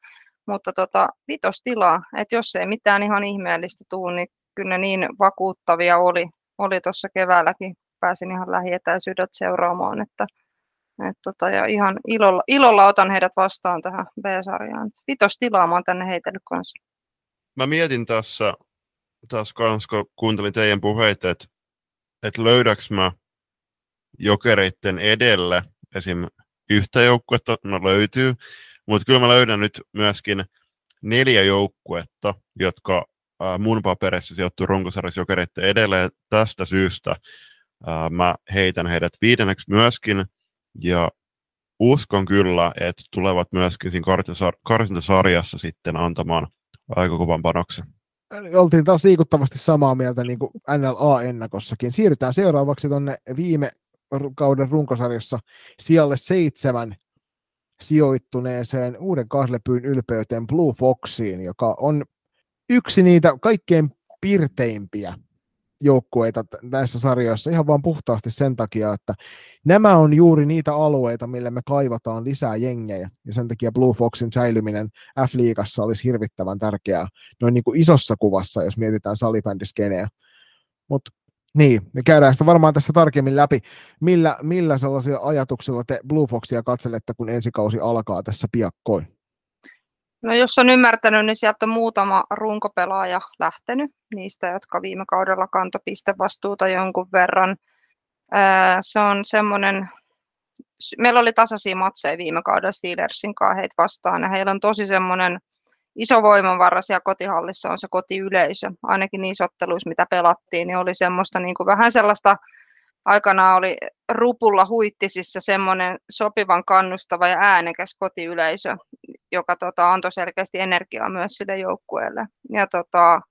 mutta tota, vitostilaa, että jos ei mitään ihan ihmeellistä tule, niin kyllä ne niin vakuuttavia oli, oli tuossa keväälläkin, pääsin ihan lähietäisyydet seuraamaan, että et tota, ja ihan ilolla, ilolla otan heidät vastaan tähän B-sarjaan. Vitos tilaamaan tänne heitellyt kanssa. Mä mietin tässä, tässä kanssa, kun kuuntelin teidän puheita, että, että löydäks mä jokereiden edelle esim. yhtä joukkuetta, no löytyy, mutta kyllä mä löydän nyt myöskin neljä joukkuetta, jotka mun paperissa sijoittuu runkosarjassa jokereiden edelleen. Tästä syystä mä heitän heidät viidenneksi myöskin, ja uskon kyllä, että tulevat myöskin siinä karsintasarjassa sitten antamaan aika kovan panoksen. Oltiin taas liikuttavasti samaa mieltä niin kuin NLA-ennakossakin. Siirrytään seuraavaksi tuonne viime kauden runkosarjassa sijalle seitsemän sijoittuneeseen uuden kaslepyyn ylpeyteen Blue Foxiin, joka on yksi niitä kaikkein pirteimpiä joukkueita näissä sarjoissa ihan vaan puhtaasti sen takia, että nämä on juuri niitä alueita, mille me kaivataan lisää jengejä, ja sen takia Blue Foxin säilyminen F-liigassa olisi hirvittävän tärkeää noin niin kuin isossa kuvassa, jos mietitään salibändiskeneä. Mutta niin, me käydään sitä varmaan tässä tarkemmin läpi, millä, millä sellaisia ajatuksilla te Blue Foxia katselette, kun ensikausi alkaa tässä piakkoin. No jos on ymmärtänyt, niin sieltä on muutama runkopelaaja lähtenyt, niistä, jotka viime kaudella kanto pistevastuuta jonkun verran. Se on semmoinen, meillä oli tasaisia matseja viime kaudella Steelersin kanssa heitä vastaan, ja heillä on tosi semmoinen iso voimavara siellä kotihallissa on se kotiyleisö. Ainakin niissä otteluissa, mitä pelattiin, niin oli semmoista niin kuin vähän sellaista, aikanaan oli rupulla huittisissa semmoinen sopivan kannustava ja äänekäs kotiyleisö, joka tota, antoi selkeästi energiaa myös sille joukkueelle. Ja tota,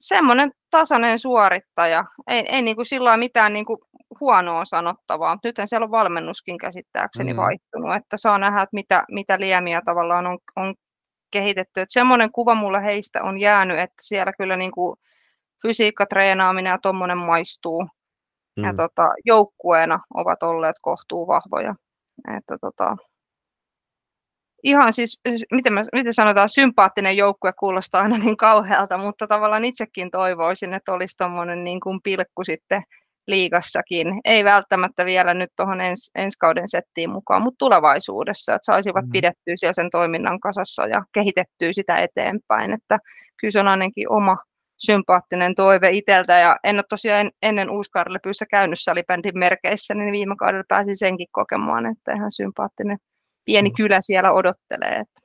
semmoinen tasainen suorittaja, ei, ei niin kuin sillä mitään niin kuin huonoa sanottavaa, mutta nyt siellä on valmennuskin käsittääkseni mm. vaihtunut, että saa nähdä, että mitä, mitä liemiä tavallaan on, on kehitetty. Että semmoinen kuva mulle heistä on jäänyt, että siellä kyllä niin kuin fysiikkatreenaaminen ja tuommoinen maistuu. Mm. Ja tota, joukkueena ovat olleet kohtuu vahvoja. Että tota, ihan siis, miten, mä, miten sanotaan, sympaattinen joukkue kuulostaa aina niin kauhealta, mutta tavallaan itsekin toivoisin, että olisi tuommoinen niin kuin pilkku sitten liigassakin. Ei välttämättä vielä nyt tuohon ens, ensi kauden settiin mukaan, mutta tulevaisuudessa, että saisivat mm. pidettyä siellä sen toiminnan kasassa ja kehitettyä sitä eteenpäin. Että kyllä se on ainakin oma sympaattinen toive itseltä ja en ole tosiaan ennen Uuskarlepyyssä käynyt salibändin merkeissä, niin viime kaudella pääsin senkin kokemaan, että ihan sympaattinen pieni mm. kylä siellä odottelee. Että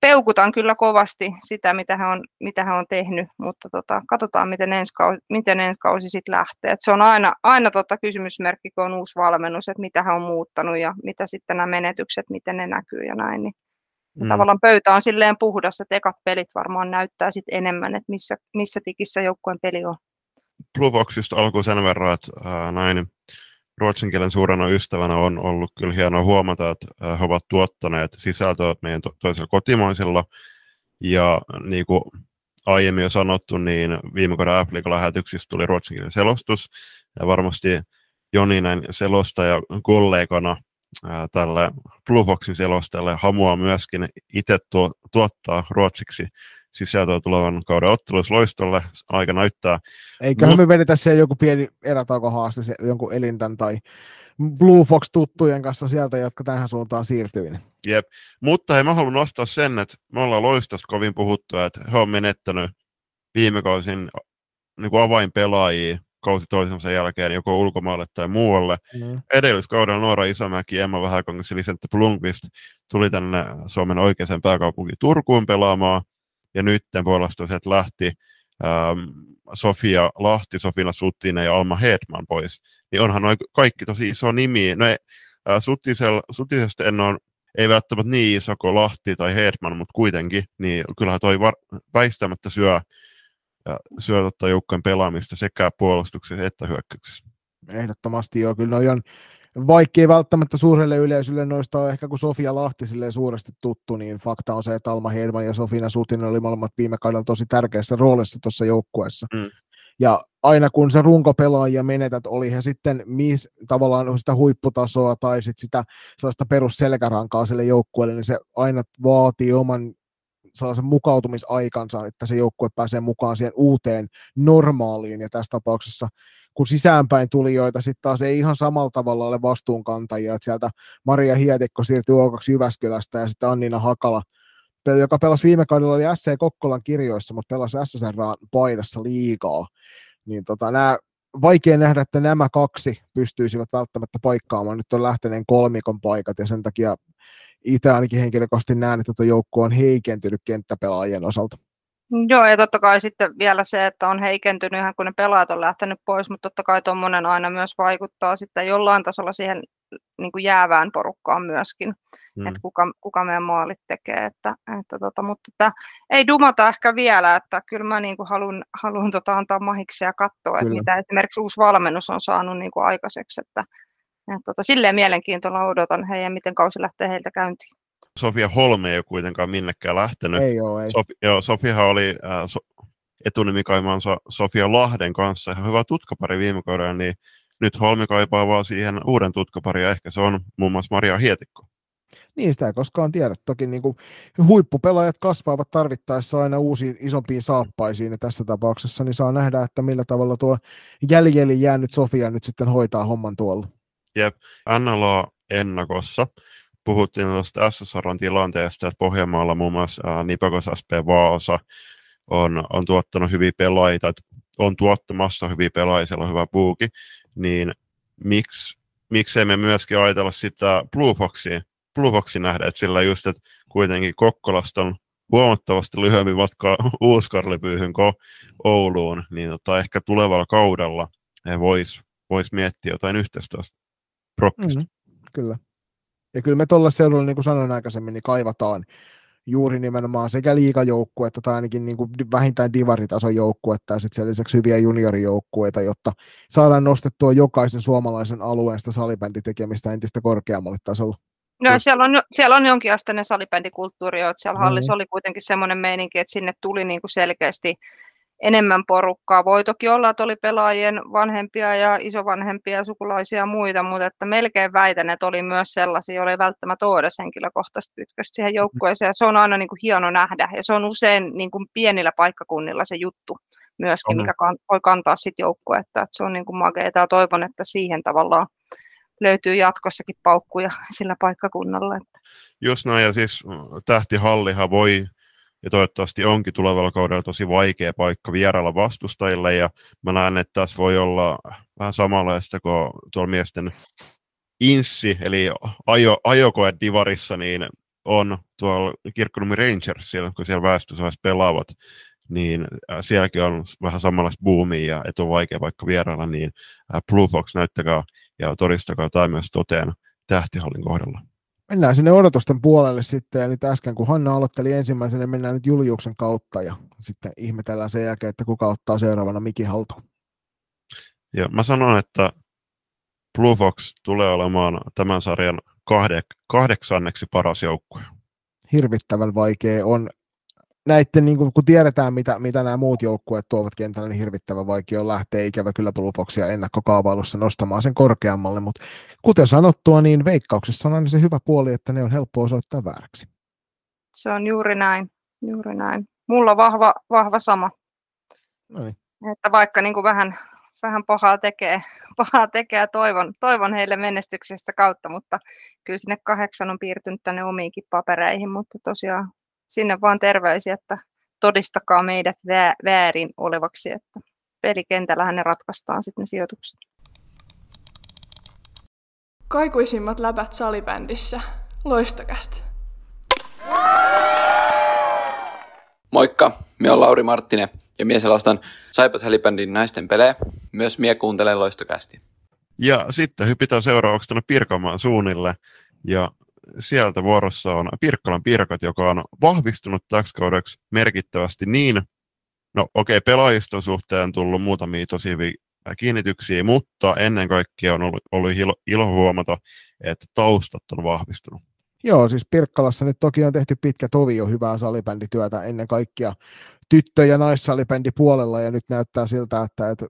peukutan kyllä kovasti sitä, mitä hän on, mitä hän on tehnyt, mutta tota, katsotaan, miten ensi kausi, miten ensi kausi sitten lähtee. Et se on aina, aina tota kysymysmerkki, kun on uusi valmennus, että mitä hän on muuttanut ja mitä sitten nämä menetykset, miten ne näkyy ja näin. Niin Mm. Tavallaan pöytä on silleen puhdas, että ekat pelit varmaan näyttää sit enemmän, että missä, missä tikissä joukkueen peli on. Pluvoxista alkuun sen verran, että ää, näin ruotsin kielen suurena ystävänä on ollut kyllä hienoa huomata, että he ovat tuottaneet sisältöä meidän to- toisella kotimaisella. Ja niin kuin aiemmin jo sanottu, niin viime kauden Apple-lähetyksistä tuli ruotsinkielinen selostus. Ja varmasti Joni näin selostaja kollegana ää, tälle Blue Foxin selostajalle hamuaa myöskin itse tuo, tuottaa ruotsiksi sisältöä tulevan kauden ottelussa loistolle. Aika näyttää. Eiköhän Mut... me vedetä se joku pieni erätaukohaaste se, jonkun Elintän tai Blue Fox-tuttujen kanssa sieltä, jotka tähän suuntaan siirtyy. Jep, mutta hei, mä haluan nostaa sen, että me ollaan loistosta kovin puhuttu, että he on menettänyt viime kausin niin kuin avainpelaajia kausi toisensa jälkeen joko ulkomaalle tai muualle. Mm. Edelliskaudella Noora Isämäki, Emma Vähäkangas ja Lisette Blomqvist tuli tänne Suomen oikeaan pääkaupunkiin Turkuun pelaamaan, ja nyt puolesta sieltä lähti ähm, Sofia Lahti, Sofina Suttinen ja Alma Hedman pois. Niin onhan noin kaikki tosi iso nimi. No, äh, Suttisel, Suttisesta en ole ei välttämättä niin iso kuin Lahti tai Hedman, mutta kuitenkin, niin kyllähän toi var, väistämättä syö ja syötöttää joukkojen pelaamista sekä puolustuksessa että hyökkäyksessä. Ehdottomasti joo, kyllä noi on, vaikkei välttämättä suurelle yleisölle noista on ehkä kun Sofia Lahti suuresti tuttu, niin fakta on se, että Alma Hedman ja Sofina Sutinen oli molemmat viime kaudella tosi tärkeässä roolissa tuossa joukkueessa. Mm. Ja aina kun se runkopelaajia menetät, oli he sitten mis, tavallaan sitä huipputasoa tai sit sitä sellaista perusselkärankaa sille joukkueelle, niin se aina vaatii oman sellaisen mukautumisaikansa, että se joukkue pääsee mukaan siihen uuteen normaaliin, ja tässä tapauksessa kun sisäänpäin tulijoita sitten taas ei ihan samalla tavalla ole vastuunkantajia, että sieltä Maria Hietikko siirtyi O2 Jyväskylästä ja sitten Annina Hakala, joka pelasi viime kaudella oli SC Kokkolan kirjoissa, mutta pelasi SSR paidassa liikaa, niin tota, nämä vaikea nähdä, että nämä kaksi pystyisivät välttämättä paikkaamaan. Nyt on lähteneen kolmikon paikat ja sen takia itse ainakin henkilökohtaisesti näen, että tuo joukko on heikentynyt kenttäpelaajien osalta. Joo, ja totta kai sitten vielä se, että on heikentynyt ihan kun ne pelaajat on lähtenyt pois, mutta totta kai tuommoinen aina myös vaikuttaa sitten jollain tasolla siihen niin kuin jäävään porukkaan myöskin, mm. että kuka, kuka meidän maalit tekee. Että, että tota, mutta että ei dumata ehkä vielä, että kyllä mä niin kuin haluan, haluan tota antaa mahiksi ja katsoa, että mitä esimerkiksi uusi valmennus on saanut niin kuin aikaiseksi, että, että tota, silleen mielenkiintoilla odotan heidän, miten kausi lähtee heiltä käyntiin. Sofia Holme ei ole kuitenkaan minnekään lähtenyt. Ei ole, ei. Sofi, joo, Sofiahan oli äh, so, etunimikaimansa Sofia Lahden kanssa ihan hyvä tutkapari viime kaudella, niin nyt Holmi kaipaa vaan siihen uuden tutkaparin, ja ehkä se on muun muassa Maria Hietikko. Niin, sitä ei koskaan tiedä. Toki niin kuin huippupelaajat kasvaavat tarvittaessa aina uusiin isompiin saappaisiin, ja tässä tapauksessa niin saa nähdä, että millä tavalla tuo jäljelle jäänyt Sofia nyt sitten hoitaa homman tuolla. Jep, NLA ennakossa. Puhuttiin tuosta SSRn tilanteesta, että Pohjanmaalla muun muassa Nipakos SP Vaasa on, on tuottanut hyviä pelaajia, on tuottamassa hyviä pelaajia, siellä on hyvä puuki, niin miksi, miksei me myöskin ajatella sitä Blue Foxia, Blue Foxin nähdä, että sillä just, että kuitenkin Kokkolasta on huomattavasti lyhyempi matka Uuskarlipyyhyn kuin Ouluun, niin tota, ehkä tulevalla kaudella voisi vois miettiä jotain yhteistyöstä prokkista. Mm, kyllä. Ja kyllä me tuolla seudulla, niin kuin sanoin aikaisemmin, niin kaivataan juuri nimenomaan sekä liikajoukkuetta tai ainakin niin kuin vähintään divaritason joukkuetta ja sitten sen lisäksi hyviä juniorijoukkueita, jotta saadaan nostettua jokaisen suomalaisen alueen sitä salibänditekemistä entistä korkeammalle tasolle. No, siellä, on, siellä on jonkinasteinen salibändikulttuuri, että siellä hallissa mm-hmm. oli kuitenkin semmoinen meininki, että sinne tuli niin kuin selkeästi enemmän porukkaa. Voi toki olla, että oli pelaajien vanhempia ja isovanhempia ja sukulaisia ja muita, mutta että melkein väitän, että oli myös sellaisia, joilla ei välttämättä ole edes henkilökohtaista kytköstä siihen joukkueeseen. Ja se on aina niin kuin hieno nähdä ja se on usein niin kuin pienillä paikkakunnilla se juttu myöskin, mikä kan, voi kantaa sitten joukkuetta. Että se on niin kuin makeeta ja toivon, että siihen tavallaan löytyy jatkossakin paukkuja sillä paikkakunnalla. Just näin, ja siis tähtihallihan voi ja toivottavasti onkin tulevalla kaudella tosi vaikea paikka vierailla vastustajille, ja mä näen, että tässä voi olla vähän samanlaista kuin tuolla miesten inssi, eli ajo, ajokoe divarissa, niin on tuolla Kirkkonummi Rangers, kun siellä väestösäässä pelaavat, niin sielläkin on vähän samanlaista boomia ja että on vaikea vaikka vierailla, niin Blue Fox näyttäkää ja todistakaa tai myös toteen tähtihallin kohdalla. Mennään sinne odotusten puolelle sitten, ja nyt äsken kun Hanna aloitteli ensimmäisenä, niin mennään nyt Juliuksen kautta, ja sitten ihmetellään sen jälkeen, että kuka ottaa seuraavana mikin haltuun. Ja mä sanon, että Blue Fox tulee olemaan tämän sarjan kahde, kahdeksanneksi paras joukkue. Hirvittävän vaikea on näiden, niin kun, kun tiedetään, mitä, mitä nämä muut joukkueet tuovat kentällä, niin hirvittävän vaikea on lähteä ikävä kyllä Blue Foxia ennakkokaavailussa nostamaan sen korkeammalle, mutta kuten sanottua, niin veikkauksessa on aina se hyvä puoli, että ne on helppo osoittaa vääräksi. Se on juuri näin, juuri näin. Mulla on vahva, vahva sama. Noin. Että vaikka niin kuin vähän, vähän pahaa tekee, pahaa tekee toivon, toivon heille menestyksestä kautta, mutta kyllä sinne kahdeksan on piirtynyt tänne omiinkin papereihin, mutta tosiaan sinne vaan terveisiä, että todistakaa meidät väärin olevaksi, että pelikentällähän ne ratkaistaan sitten ne sijoitukset. Kaikuisimmat läpät salibändissä. Loistokästä. Moikka, minä olen Lauri Marttinen ja mies selastan Saipas Salibändin naisten pelejä. Myös mie kuuntelen loistokästi. Ja sitten hypitään seuraavaksi tuonne Pirkanmaan suunnille. Ja sieltä vuorossa on Pirkkalan Pirkat, joka on vahvistunut täksi kaudeksi merkittävästi niin, no okei, okay, pelaajiston suhteen tullut muutamia tosi hyviä kiinnityksiä, mutta ennen kaikkea on ollut, ollut ilo, ilo huomata, että taustat on vahvistunut. Joo, siis Pirkkalassa nyt toki on tehty pitkä tovi jo hyvää salibändityötä ennen kaikkea tyttö- ja naissalibändi puolella, ja nyt näyttää siltä, että, että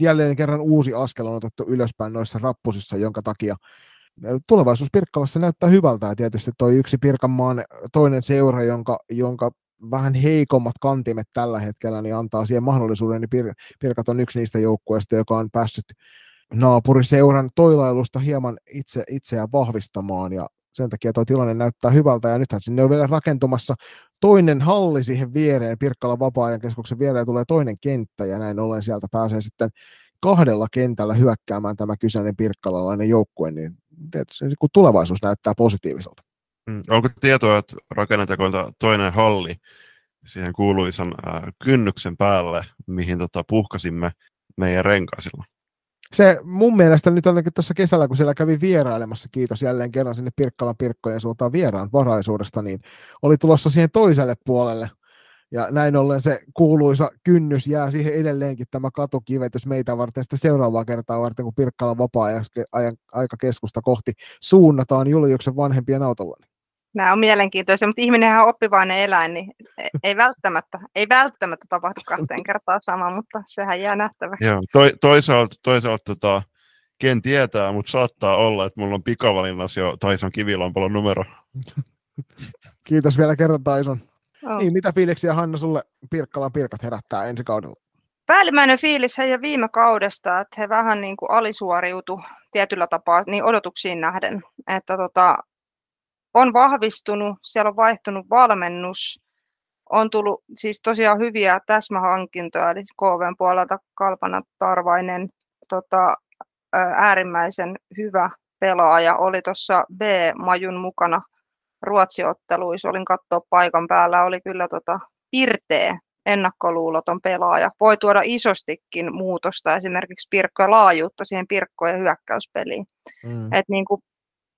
jälleen kerran uusi askel on otettu ylöspäin noissa rappusissa, jonka takia tulevaisuus Pirkkalassa näyttää hyvältä ja tietysti toi yksi Pirkanmaan toinen seura, jonka, jonka vähän heikommat kantimet tällä hetkellä, niin antaa siihen mahdollisuuden, niin Pir- Pirkat on yksi niistä joukkueista, joka on päässyt naapuriseuran toilailusta hieman itse, itseään vahvistamaan ja sen takia tuo tilanne näyttää hyvältä ja nythän sinne on vielä rakentumassa toinen halli siihen viereen, Pirkkala vapaa-ajan keskuksen viereen tulee toinen kenttä ja näin ollen sieltä pääsee sitten kahdella kentällä hyökkäämään tämä kyseinen pirkkalalainen joukkue, niin tietysti kun tulevaisuus näyttää positiiviselta. Mm, onko tietoa, että rakennetaanko toinen halli siihen kuuluisan äh, kynnyksen päälle, mihin tota, puhkasimme meidän renkaisilla? Se mun mielestä nyt ainakin tuossa kesällä, kun siellä kävi vierailemassa, kiitos jälleen kerran sinne Pirkkalan Pirkkojen suuntaan vieraan varaisuudesta, niin oli tulossa siihen toiselle puolelle ja näin ollen se kuuluisa kynnys jää siihen edelleenkin tämä katukivetys meitä varten sitten seuraavaa kertaa varten, kun Pirkkalan vapaa-aika keskusta kohti suunnataan Juliuksen vanhempien autolla. Nämä on mielenkiintoisia, mutta ihminen on oppivainen eläin, niin ei välttämättä, ei välttämättä tapahdu kahteen kertaan sama, mutta sehän jää nähtäväksi. Joo, to, toisaalta, toisaalta tota, ken tietää, mutta saattaa olla, että mulla on pikavalinnassa jo Taison kivilampalon numero. Kiitos vielä kerran Taison. Oh. Niin, mitä fiiliksiä Hanna sulle Pirkkalan Pirkat herättää ensi kaudella? Päällimmäinen fiilis heidän viime kaudesta, että he vähän niin kuin alisuoriutu tietyllä tapaa niin odotuksiin nähden. Että tota, on vahvistunut, siellä on vaihtunut valmennus, on tullut siis tosiaan hyviä täsmähankintoja, eli KVn puolelta Kalpana Tarvainen tota, äärimmäisen hyvä pelaaja, oli tuossa B-majun mukana – Ruotsiotteluissa, olin katsoa paikan päällä, oli kyllä tota, pirteä ennakkoluuloton pelaaja. Voi tuoda isostikin muutosta esimerkiksi pirkkoja laajuutta siihen pirkkojen hyökkäyspeliin. Mm. Et niin kuin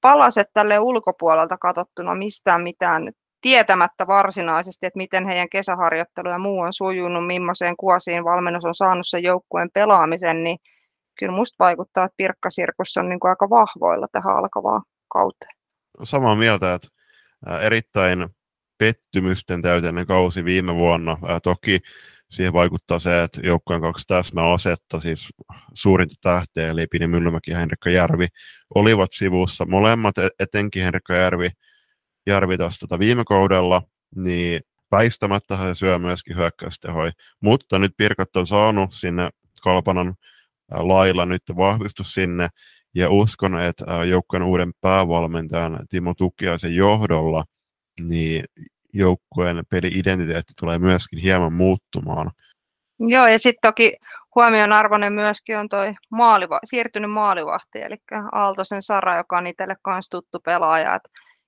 palaset tälle ulkopuolelta katsottuna mistään mitään tietämättä varsinaisesti, että miten heidän kesäharjoittelu ja muu on sujunut, millaiseen kuosiin valmennus on saanut sen joukkueen pelaamisen, niin kyllä musta vaikuttaa, että Pirkkasirkus on niin kuin aika vahvoilla tähän alkavaan kauteen. Samaa mieltä, että erittäin pettymysten täyteinen kausi viime vuonna. Toki siihen vaikuttaa se, että joukkueen kaksi täsmäasetta, siis suurinta tähteä, eli Pini Myllymäki ja Henrikka Järvi, olivat sivussa. Molemmat, e-, etenkin Henrikka Järvi, Järvi tästä tota viime kaudella, niin väistämättä he syö myöskin hyökkäystehoi. Mutta nyt Pirkat on saanut sinne Kalpanan lailla nyt vahvistus sinne, ja uskon, että joukkueen uuden päävalmentajan Timo Tukiaisen johdolla niin joukkueen peli-identiteetti tulee myöskin hieman muuttumaan. Joo, ja sitten toki huomion arvoinen myöskin on toi maaliva, siirtynyt maalivahti, eli Aaltosen Sara, joka on itselle myös tuttu pelaaja. Et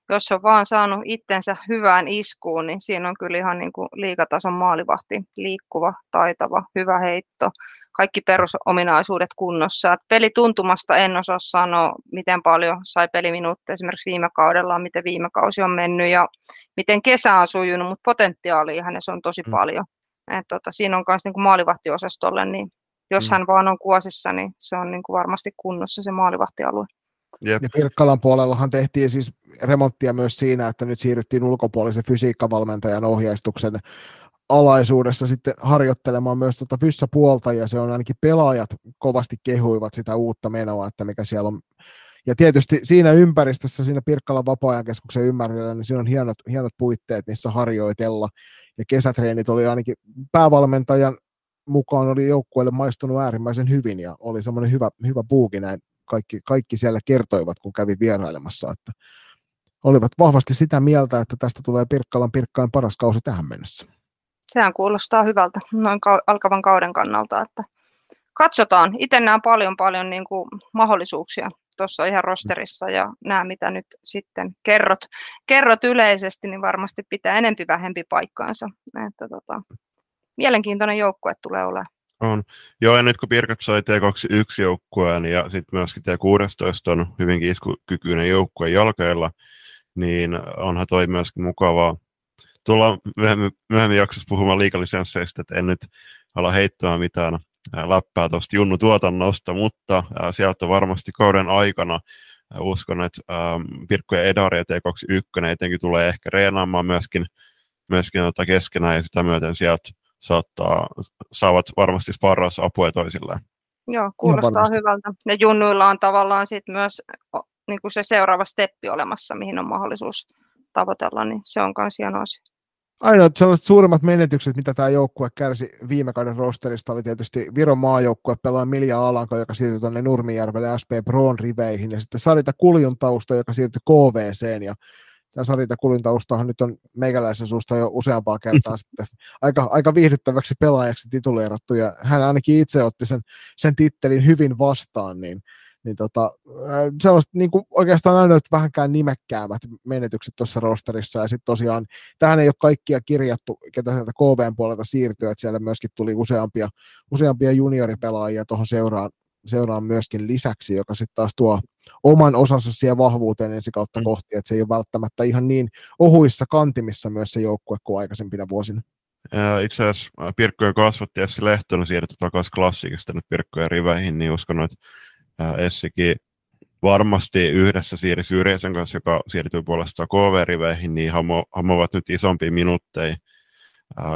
jos on vaan saanut itsensä hyvään iskuun, niin siinä on kyllä ihan niin kuin liikatason maalivahti, liikkuva, taitava, hyvä heitto, kaikki perusominaisuudet kunnossa. Et pelituntumasta en osaa sanoa, miten paljon sai peliminuutteja esimerkiksi viime kaudella, miten viime kausi on mennyt ja miten kesä on sujunut, mutta potentiaalia hänessä on tosi mm. paljon. Et tota, siinä on myös niin maalivahtiosastolle, niin jos mm. hän vaan on kuosissa, niin se on niin kuin varmasti kunnossa se maalivahtialue. Jep. Ja Pirkkalan puolellahan tehtiin siis remonttia myös siinä, että nyt siirryttiin ulkopuolisen fysiikkavalmentajan ohjeistuksen alaisuudessa sitten harjoittelemaan myös tuota fyssä-puolta, ja se on ainakin pelaajat kovasti kehuivat sitä uutta menoa, että mikä siellä on. Ja tietysti siinä ympäristössä, siinä Pirkkalan vapaa-ajankeskuksen ympärillä, niin siinä on hienot, hienot puitteet, missä harjoitella, ja kesätreenit oli ainakin päävalmentajan mukaan oli joukkueelle maistunut äärimmäisen hyvin, ja oli semmoinen hyvä, hyvä puuki näin kaikki, kaikki siellä kertoivat, kun kävi vierailemassa, että olivat vahvasti sitä mieltä, että tästä tulee Pirkkalan Pirkkaan paras kausi tähän mennessä. Sehän kuulostaa hyvältä noin alkavan kauden kannalta, että katsotaan. Itse näen paljon paljon niin kuin mahdollisuuksia tuossa ihan rosterissa ja nämä, mitä nyt sitten kerrot, kerrot yleisesti, niin varmasti pitää enempi vähempi paikkaansa. Että tota, mielenkiintoinen joukkue tulee olemaan. On. Joo, ja nyt kun Pirkat sai T21 joukkueen ja sitten myöskin T16 on hyvinkin iskukykyinen joukkue jalkeilla, niin onhan toi myöskin mukavaa. Tullaan myöhemmin, myöhemmin jaksossa puhumaan liikalisensseistä, että en nyt ala heittämään mitään läppää tuosta Junnu tuotannosta, mutta sieltä varmasti kauden aikana uskon, että Pirkko ja Edari ja T21 etenkin tulee ehkä reenaamaan myöskin, myöskin tota keskenään ja sitä myöten sieltä saattaa, saavat varmasti sparraus apua toisilleen. Joo, kuulostaa hyvältä. Ja junnuilla on tavallaan sit myös niin kuin se seuraava steppi olemassa, mihin on mahdollisuus tavoitella, niin se on myös hieno asia. Ainoat sellaiset suurimmat menetykset, mitä tämä joukkue kärsi viime kauden rosterista, oli tietysti Viron maajoukkue pelaa Milja Alanko, joka siirtyi tuonne Nurmijärvelle SP Broon riveihin, ja sitten Sarita Kuljun tausta, joka siirtyi KVCen, ja tämä Sarita Kulintaustahan nyt on meikäläisen suusta jo useampaa kertaa sitten aika, aika viihdyttäväksi pelaajaksi tituleerattu, ja hän ainakin itse otti sen, sen tittelin hyvin vastaan, niin, niin tota, sellaiset niin kuin oikeastaan aina vähänkään nimekkäämät menetykset tuossa rosterissa, ja sitten tosiaan, tähän ei ole kaikkia kirjattu, ketä sieltä KVn puolelta siirtyy, että siellä myöskin tuli useampia, useampia junioripelaajia tuohon seuraan, seuraan myöskin lisäksi, joka sitten taas tuo oman osansa siihen vahvuuteen ensi kautta mm. kohti, että se ei ole välttämättä ihan niin ohuissa kantimissa myös se joukkue kuin aikaisempina vuosina. Itse asiassa Pirkkojen kasvatti Essi Lehtonen siirtyi takaisin klassikista nyt Pirkkojen riveihin, niin uskon, että Essikin varmasti yhdessä Siiri Syrjäsen kanssa, joka siirtyy puolestaan KV-riveihin, niin hamo, hamovat nyt isompia minuutteja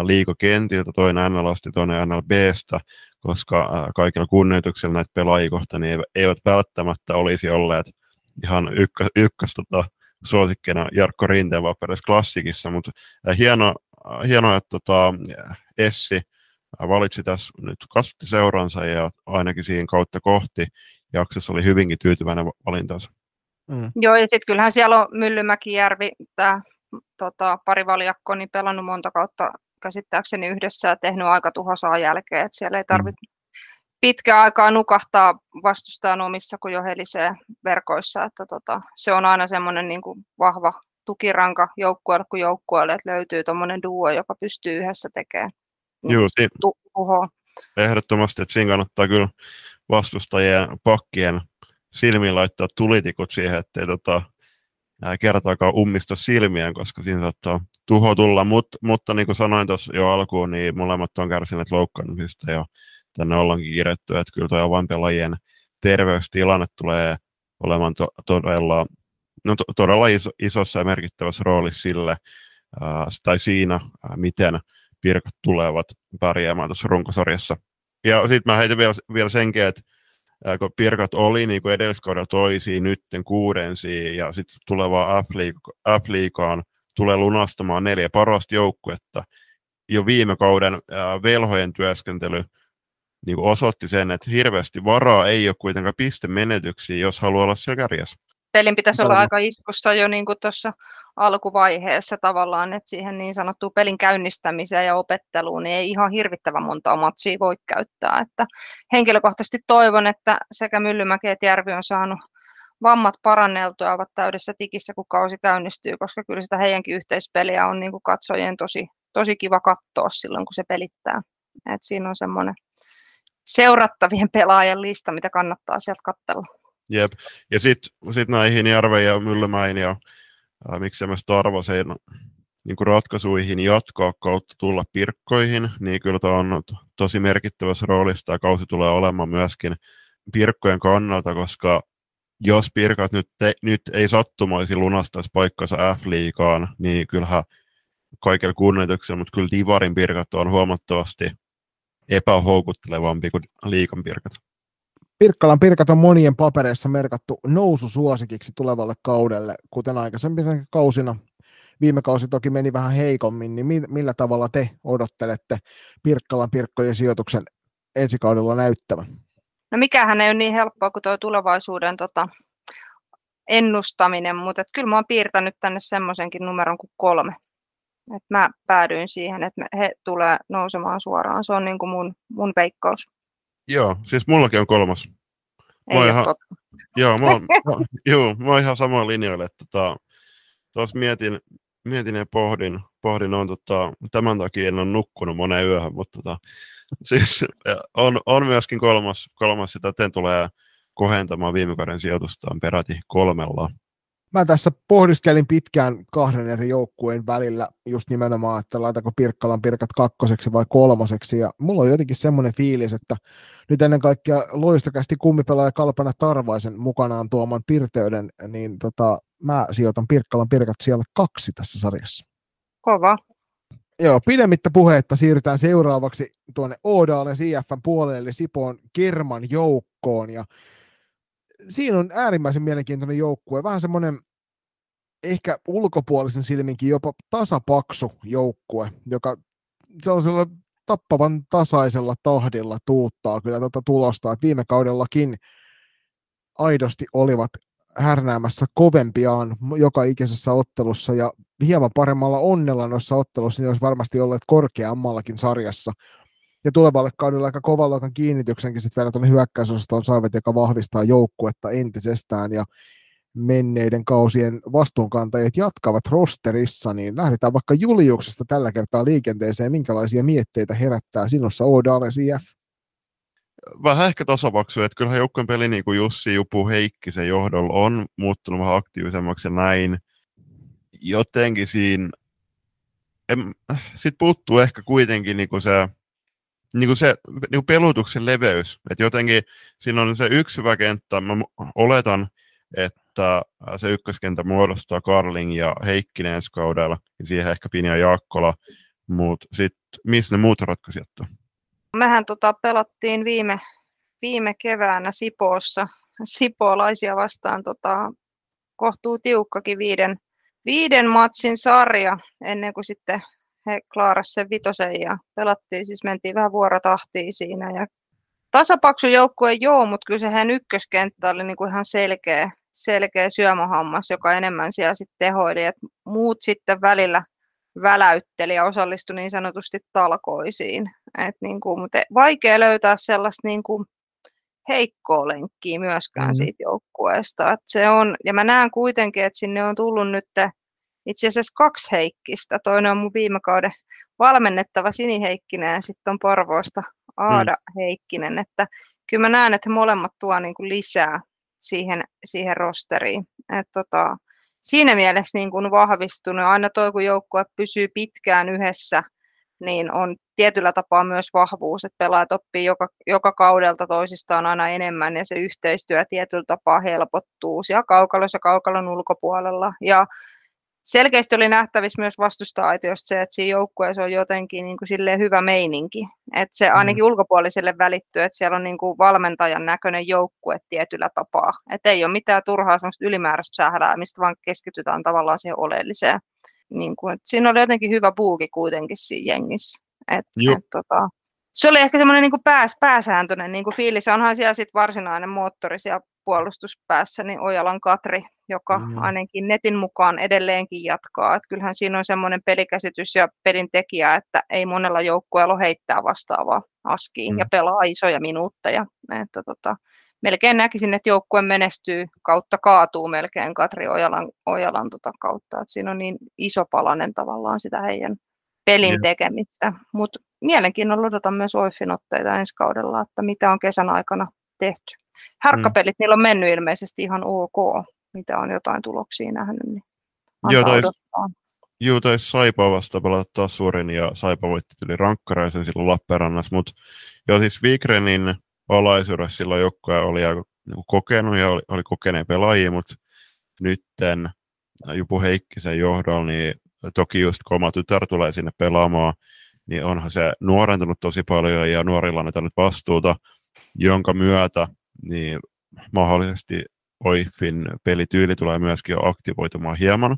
liikokentiltä, toinen NLasta, toinen NLBstä, koska kaikilla kunnioituksella näitä pelaajia kohtaan niin eivät välttämättä olisi olleet ihan ykkös, ykkös tota, suosikkina Jarkko Rinteen vapaudessa klassikissa, mutta hieno, hieno että tota, Essi valitsi tässä nyt kasvattiseuransa ja ainakin siihen kautta kohti jaksossa oli hyvinkin tyytyväinen valintansa. Mm. Joo, ja sitten kyllähän siellä on Myllymäki-Järvi, tämä tota, parivaljakko, niin pelannut monta kautta käsittääkseni yhdessä ja tehnyt aika tuhosaa jälkeen, että siellä ei tarvitse mm. pitkää aikaa nukahtaa vastustajan omissa, kun jo helisee verkoissa, että tota, se on aina semmoinen niin kuin vahva tukiranka joukkueelle kuin joukkueelle, että löytyy tuommoinen duo, joka pystyy yhdessä tekemään Joo, si- tuhoa. Ehdottomasti, että siinä kannattaa kyllä vastustajien pakkien silmiin laittaa tulitikut siihen, ettei tota, kertaakaan ummista silmiään, koska siinä saattaa tuho tulla, Mut, mutta niin kuin sanoin tuossa jo alkuun, niin molemmat on kärsineet loukkaantumisista ja tänne ollaankin kirjattu, että kyllä tuo avainpelaajien terveystilanne tulee olemaan to- todella, no, to- todella iso, isossa ja merkittävässä roolissa sille, ää, tai siinä, ää, miten pirkat tulevat pärjäämään tuossa runkosarjassa. Ja sitten mä heitän vielä, vielä senkin, että kun Pirkat oli niin kuin edelliskaudella toisiin, nytten kuudensiin ja sitten tulevaan F-liigaan tulee lunastamaan neljä parasta joukkuetta. Jo viime kauden ää, velhojen työskentely niin osoitti sen, että hirveästi varaa ei ole kuitenkaan pistemenetyksiä, jos haluaa olla siellä kärjessä. Pelin pitäisi olla aika iskussa jo niin kuin tuossa alkuvaiheessa tavallaan, että siihen niin sanottuun pelin käynnistämiseen ja opetteluun niin ei ihan hirvittävän monta matsia voi käyttää. Että henkilökohtaisesti toivon, että sekä Myllymäki että Järvi on saanut vammat paranneltua ja ovat täydessä tikissä, kun kausi käynnistyy, koska kyllä sitä heidänkin yhteispeliä on niin kuin katsojien tosi, tosi kiva katsoa silloin, kun se pelittää. Et siinä on semmoinen seurattavien pelaajien lista, mitä kannattaa sieltä katsella. Jep. Ja sitten sit näihin Järven ja Myllymäin ja ää, miksi myös Tarvoseen niin ratkaisuihin jatkaa kautta tulla pirkkoihin, niin kyllä tämä on tosi merkittävässä roolissa tämä kausi tulee olemaan myöskin pirkkojen kannalta, koska jos pirkat nyt, te, nyt ei sattumoisi lunastaisi paikkansa F-liigaan, niin kyllähän kaikella kunnioituksella, mutta kyllä Divarin pirkat on huomattavasti epähoukuttelevampi kuin liikan pirkat. Pirkkalan pirkat on monien papereissa merkattu noususuosikiksi tulevalle kaudelle, kuten aikaisempina kausina. Viime kausi toki meni vähän heikommin, niin millä tavalla te odottelette Pirkkalan pirkkojen sijoituksen ensi kaudella näyttävän? No mikähän ei ole niin helppoa kuin tuo tulevaisuuden tota, ennustaminen, mutta et kyllä mä oon piirtänyt tänne semmoisenkin numeron kuin kolme. Et mä päädyin siihen, että he tulee nousemaan suoraan. Se on niin kuin mun, mun veikkaus. Joo, siis mullakin on kolmas. Ei ole ihan, totta. joo, mä, oon- mä, joo, mä oon ihan samoin linjoilla, että tota, tuossa mietin, mietin ja pohdin, pohdin on, tota, tämän takia en ole nukkunut moneen yöhön, mutta tota, siis, on, on, myöskin kolmas, kolmas sitä, että tulee kohentamaan viime kauden sijoitustaan peräti kolmella. Mä tässä pohdiskelin pitkään kahden eri joukkueen välillä just nimenomaan, että laitako Pirkkalan Pirkat kakkoseksi vai kolmoseksi, ja mulla on jotenkin semmoinen fiilis, että nyt ennen kaikkea loistokästi kummipelaaja Kalpana Tarvaisen mukanaan tuoman pirteyden, niin tota, mä sijoitan Pirkkalan Pirkat siellä kaksi tässä sarjassa. Kova. Joo, pidemmittä puheitta siirrytään seuraavaksi tuonne Oodaalle CFn puolelle, eli Sipoon Kerman joukkoon, ja siinä on äärimmäisen mielenkiintoinen joukkue, vähän semmoinen ehkä ulkopuolisen silminkin jopa tasapaksu joukkue, joka sellaisella tappavan tasaisella tahdilla tuuttaa kyllä tuota tulosta, että viime kaudellakin aidosti olivat härnäämässä kovempiaan joka ikisessä ottelussa ja hieman paremmalla onnella noissa otteluissa, niin olisi varmasti olleet korkeammallakin sarjassa. Ja tulevalle kaudelle aika kovan luokan kiinnityksenkin sitten verrattuna hyökkäysosastoon saivat, joka vahvistaa joukkuetta entisestään ja menneiden kausien vastuunkantajat jatkavat rosterissa, niin lähdetään vaikka Juliuksesta tällä kertaa liikenteeseen. Minkälaisia mietteitä herättää sinussa Oodalen CF? Vähän ehkä tasapaksu, että kyllähän joukkueen peli niin kuin Jussi Jupu Heikkisen johdolla on muuttunut vähän aktiivisemmaksi ja näin. Jotenkin siinä, en, sit puuttuu ehkä kuitenkin niin kuin se, niin kuin se niin kuin pelutuksen leveys. Et jotenkin siinä on se yksi hyvä kenttä, mä oletan, että se ykköskenttä muodostaa Karling ja Heikkinen ensi kaudella, ja siihen ehkä Pini ja Jaakkola, mutta sitten missä ne muut ratkaisijat on? Mehän tota, pelattiin viime, viime keväänä Sipoossa sipoolaisia vastaan tota, kohtuu tiukkakin viiden, viiden matsin sarja ennen kuin sitten he klaaras sen vitosen ja pelattiin, siis mentiin vähän vuorotahtiin siinä ja tasapaksu joukkue joo, mutta kyllä se hän ykköskenttä oli niin kuin ihan selkeä, selkeä syömähammas, joka enemmän siellä sitten tehoili, että muut sitten välillä väläytteli ja osallistui niin sanotusti talkoisiin. Et niin kuin, mutta vaikea löytää sellaista niin kuin heikkoa lenkkiä myöskään Mhm. siitä joukkueesta. Et se on, ja mä näen kuitenkin, että sinne on tullut nyt itse asiassa kaksi heikkistä. Toinen on mun viime kauden valmennettava Sini Heikkinen ja sitten on Porvoosta Aada Heikkinen. Että kyllä mä näen, että he molemmat tuo niin kuin lisää siihen, siihen rosteriin. Et tota, siinä mielessä niin kuin vahvistunut. Aina toi, kun joukkue pysyy pitkään yhdessä, niin on tietyllä tapaa myös vahvuus, että pelaajat oppii joka, joka kaudelta toisistaan aina enemmän ja se yhteistyö tietyllä tapaa helpottuu siellä kaukalossa ja kaukalon ulkopuolella. Ja selkeästi oli nähtävissä myös vastusta-aitiosta se, että siinä joukkueessa on jotenkin niin kuin silleen hyvä meininki. Että se ainakin ulkopuoliselle välittyy, että siellä on niin kuin valmentajan näköinen joukkue tietyllä tapaa. Että ei ole mitään turhaa semmoista ylimääräistä sähläämistä, vaan keskitytään tavallaan siihen oleelliseen. Niin kuin, että siinä oli jotenkin hyvä puuki kuitenkin siinä jengissä. Et, et, tota, se oli ehkä semmoinen niin pääs, pääsääntöinen niin kuin fiilis. Onhan siellä sit varsinainen moottori siellä puolustuspäässä, niin Ojalan Katri, joka Mm. ainakin netin mukaan edelleenkin jatkaa. Et kyllähän siinä on semmoinen pelikäsitys ja pelin tekijä, että ei monella joukkueella heittää vastaavaa askiin Mm. ja pelaa isoja minuutteja. Että tota, melkein näkisin, että joukkue menestyy kautta kaatuu melkein Katri Ojalan, Ojalan tota kautta. Et siinä on niin iso palanen tavallaan sitä heidän pelin Jep. tekemistä. Mutta mielenkiinnolla odotan myös Oiffin otteita ensi kaudella, että mitä on kesän aikana tehty. Härkkäpelit, mm. niillä on mennyt ilmeisesti ihan ok, mitä on jotain tuloksia nähnyt. Niin Joo, tai, joo, tai Saipa vasta pelata taas suurin ja Saipa voitti yli rankkaraisen silloin Lappeenrannassa, mutta joo siis Vigrenin alaisuudessa silloin joukkoja oli aika niin kokenut ja oli, oli kokeneen pelaajia, mutta nytten Jupu Heikkisen johdolla, niin toki just kun oma tytär tulee sinne pelaamaan, niin onhan se nuorentunut tosi paljon ja nuorilla on nyt vastuuta, jonka myötä niin mahdollisesti Oifin pelityyli tulee myöskin jo aktivoitumaan hieman.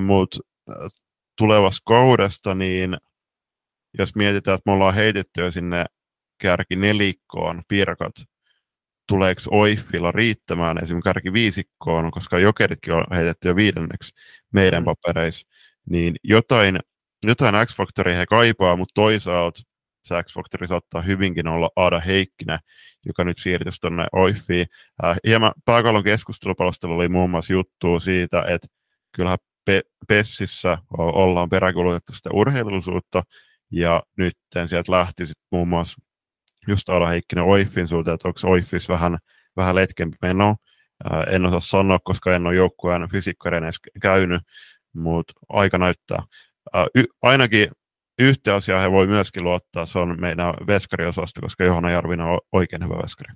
Mutta tulevasta kaudesta, niin jos mietitään, että me ollaan heitetty jo sinne kärki nelikkoon pirkat, tuleeko Oiffilla riittämään esimerkiksi kärki viisikkoon, koska Jokeritkin on heitetty jo viidenneksi meidän mm. papereissa, niin jotain, jotain X-Factoria he kaipaa, mutta toisaalta se X-Factori saattaa hyvinkin olla Aada Heikkinen, joka nyt siirtyisi tuonne Oiffiin. Äh, hieman pääkallon keskustelupalstalla oli muun muassa juttu siitä, että kyllähän Pe- Pessissä ollaan peräkulutettu sitä urheilullisuutta, ja nyt sieltä lähti sit muun muassa just Aada Heikkinen Oiffin suuntaan, että onko Oiffis vähän, vähän letkempi meno. Äh, en osaa sanoa, koska en ole joukkueen fysiikkareiden edes käynyt, mutta aika näyttää. Äh, y- ainakin yhtä asiaa he voi myöskin luottaa, se on meidän veskariosasto, koska Johanna Jarvina on oikein hyvä veskari.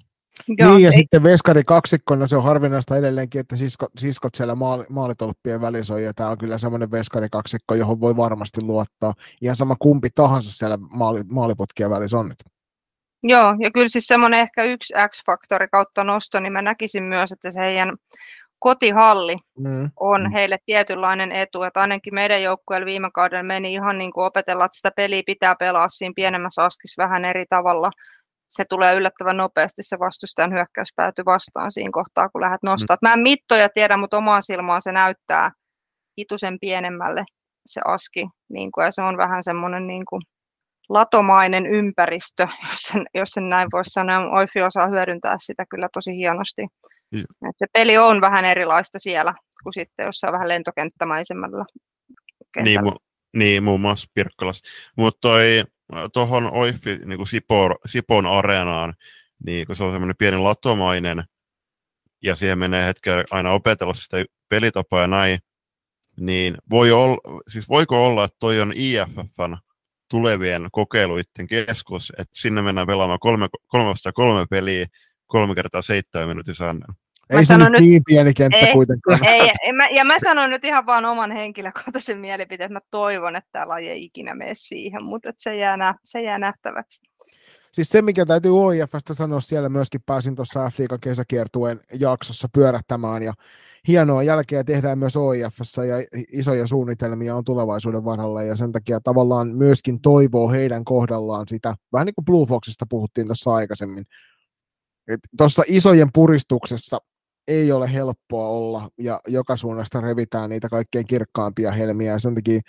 Joo, niin, ja ei. sitten veskari kaksikkona se on harvinaista edelleenkin, että sisko, siskot siellä maali, maalitolppien välissä on, ja tämä on kyllä semmoinen veskari kaksikko, johon voi varmasti luottaa. Ihan sama kumpi tahansa siellä maali, maalipotkien välissä on nyt. Joo, ja kyllä siis semmoinen ehkä yksi X-faktori kautta nosto, niin mä näkisin myös, että se heidän kotihalli mm. on mm. heille tietynlainen etu, että ainakin meidän joukkueella viime kaudella meni ihan niin kuin opetella, että sitä peliä pitää pelaa siinä pienemmässä askissa vähän eri tavalla. Se tulee yllättävän nopeasti se vastustajan hyökkäyspääty vastaan siinä kohtaa, kun lähdet nostaa. Mm. Mä en mittoja tiedä, mutta omaan silmaan se näyttää hitusen pienemmälle se aski, niin kuin, ja se on vähän semmoinen niin kuin latomainen ympäristö, jos sen, jos sen näin voisi sanoa. Oifi osaa hyödyntää sitä kyllä tosi hienosti. Et se peli on vähän erilaista siellä kuin sitten jossain vähän lentokenttämäisemmällä Niin, mu- niin, muun muassa Pirkkalassa. Mutta tuohon Oiffi, niin Sipo, Sipon areenaan, niin kun se on semmoinen pieni latomainen, ja siihen menee hetken aina opetella sitä pelitapaa ja näin, niin voi olla, siis voiko olla, että toi on IFFn tulevien kokeiluiden keskus, että sinne mennään pelaamaan kolme, kolme kolme peliä kolme kertaa seitsemän minuutin säännön. Ei se nyt niin pieni kenttä ei, kuitenkaan. Ei, ei, mä, ja mä sanon nyt ihan vaan oman henkilökohtaisen mielipiteen, että mä toivon, että tämä laji ei ikinä mene siihen, mutta se jää, nä, se jää nähtäväksi. Siis se, mikä täytyy OIFstä sanoa, siellä myöskin pääsin tuossa f kesäkiertueen jaksossa pyörättämään, ja hienoa jälkeä tehdään myös OIFssä, ja isoja suunnitelmia on tulevaisuuden varalla, ja sen takia tavallaan myöskin toivoo heidän kohdallaan sitä, vähän niin kuin Blue Foxista puhuttiin tuossa aikaisemmin, tuossa isojen puristuksessa ei ole helppoa olla, ja joka suunnasta revitään niitä kaikkein kirkkaampia helmiä, ja sen takia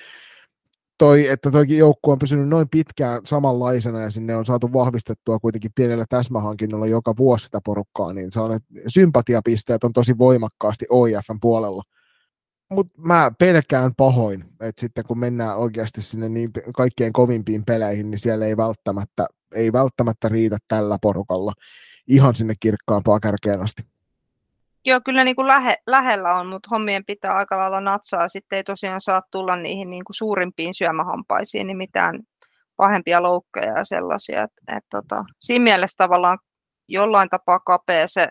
toi, että toikin joukku on pysynyt noin pitkään samanlaisena, ja sinne on saatu vahvistettua kuitenkin pienellä täsmähankinnalla joka vuosi sitä porukkaa, niin sellainen sympatiapisteet on tosi voimakkaasti OIFn puolella. Mutta mä pelkään pahoin, että sitten kun mennään oikeasti sinne niin kaikkein kovimpiin peleihin, niin siellä ei välttämättä, ei välttämättä riitä tällä porukalla ihan sinne kirkkaampaa kärkeen asti. Joo, kyllä niin kuin lähe, lähellä on, mutta hommien pitää aika lailla natsaa. Sitten ei tosiaan saa tulla niihin niin kuin suurimpiin syömähampaisiin, niin mitään pahempia loukkeja ja sellaisia. Et, et, tota, siinä mielessä tavallaan jollain tapaa kapea se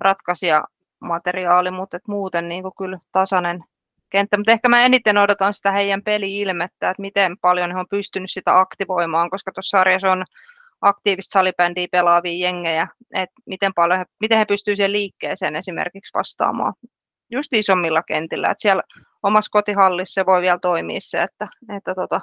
ratkaisijamateriaali, mutta et muuten niin kuin kyllä tasainen kenttä. Mutta ehkä mä eniten odotan sitä heidän peli-ilmettä, että miten paljon he on pystynyt sitä aktivoimaan, koska tuossa sarjassa on aktiivista salibändiä pelaavia jengejä, että miten, paljon he, miten he pystyvät siihen liikkeeseen esimerkiksi vastaamaan just isommilla kentillä. Että siellä omassa kotihallissa se voi vielä toimia se, että, että tota,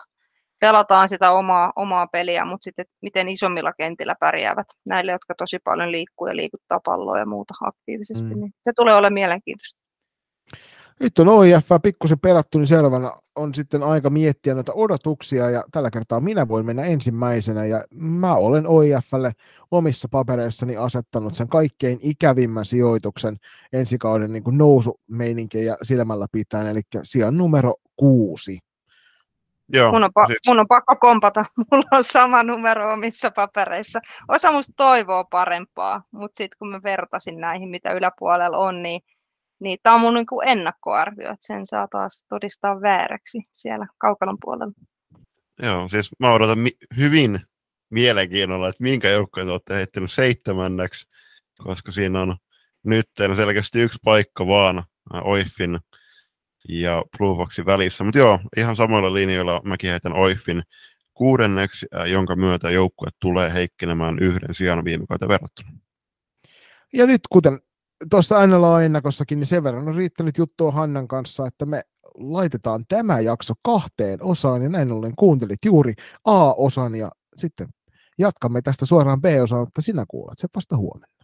pelataan sitä omaa, omaa peliä, mutta sitten miten isommilla kentillä pärjäävät näille, jotka tosi paljon liikkuu ja liikuttaa palloa ja muuta aktiivisesti, mm. niin se tulee olemaan mielenkiintoista. Nyt on OIF pikkusen pelattu, niin seuraavana on sitten aika miettiä noita odotuksia, ja tällä kertaa minä voin mennä ensimmäisenä, ja mä olen OIFlle omissa papereissani asettanut sen kaikkein ikävimmän sijoituksen ensi kauden niin nousumeininkiä silmällä pitäen, eli sijaan numero kuusi. Joo, Mun on, pa- siis, mun on pakko kompata, mulla on sama numero omissa papereissa. Osa musta toivoo parempaa, mutta sitten kun mä vertasin näihin, mitä yläpuolella on, niin, niin tämä on mun niinku ennakkoarvio, että sen saa taas todistaa vääräksi siellä kaukalon puolella. joo, siis mä odotan mi- hyvin mielenkiinnolla, että minkä joukkojen te olette heittänyt seitsemänneksi, koska siinä on nyt selkeästi yksi paikka vaan äh, Oiffin ja Blue Foxin välissä. Mutta joo, ihan samoilla linjoilla mäkin heitän Oiffin kuudenneksi, äh, jonka myötä joukkue tulee heikkenemään yhden sijaan viime kautta verrattuna. Ja nyt kuten tuossa NLA-ennakossakin, niin sen verran on riittänyt juttua Hannan kanssa, että me laitetaan tämä jakso kahteen osaan, ja näin ollen kuuntelit juuri A-osan, ja sitten jatkamme tästä suoraan B-osaan, että sinä kuulet se vasta huomenna.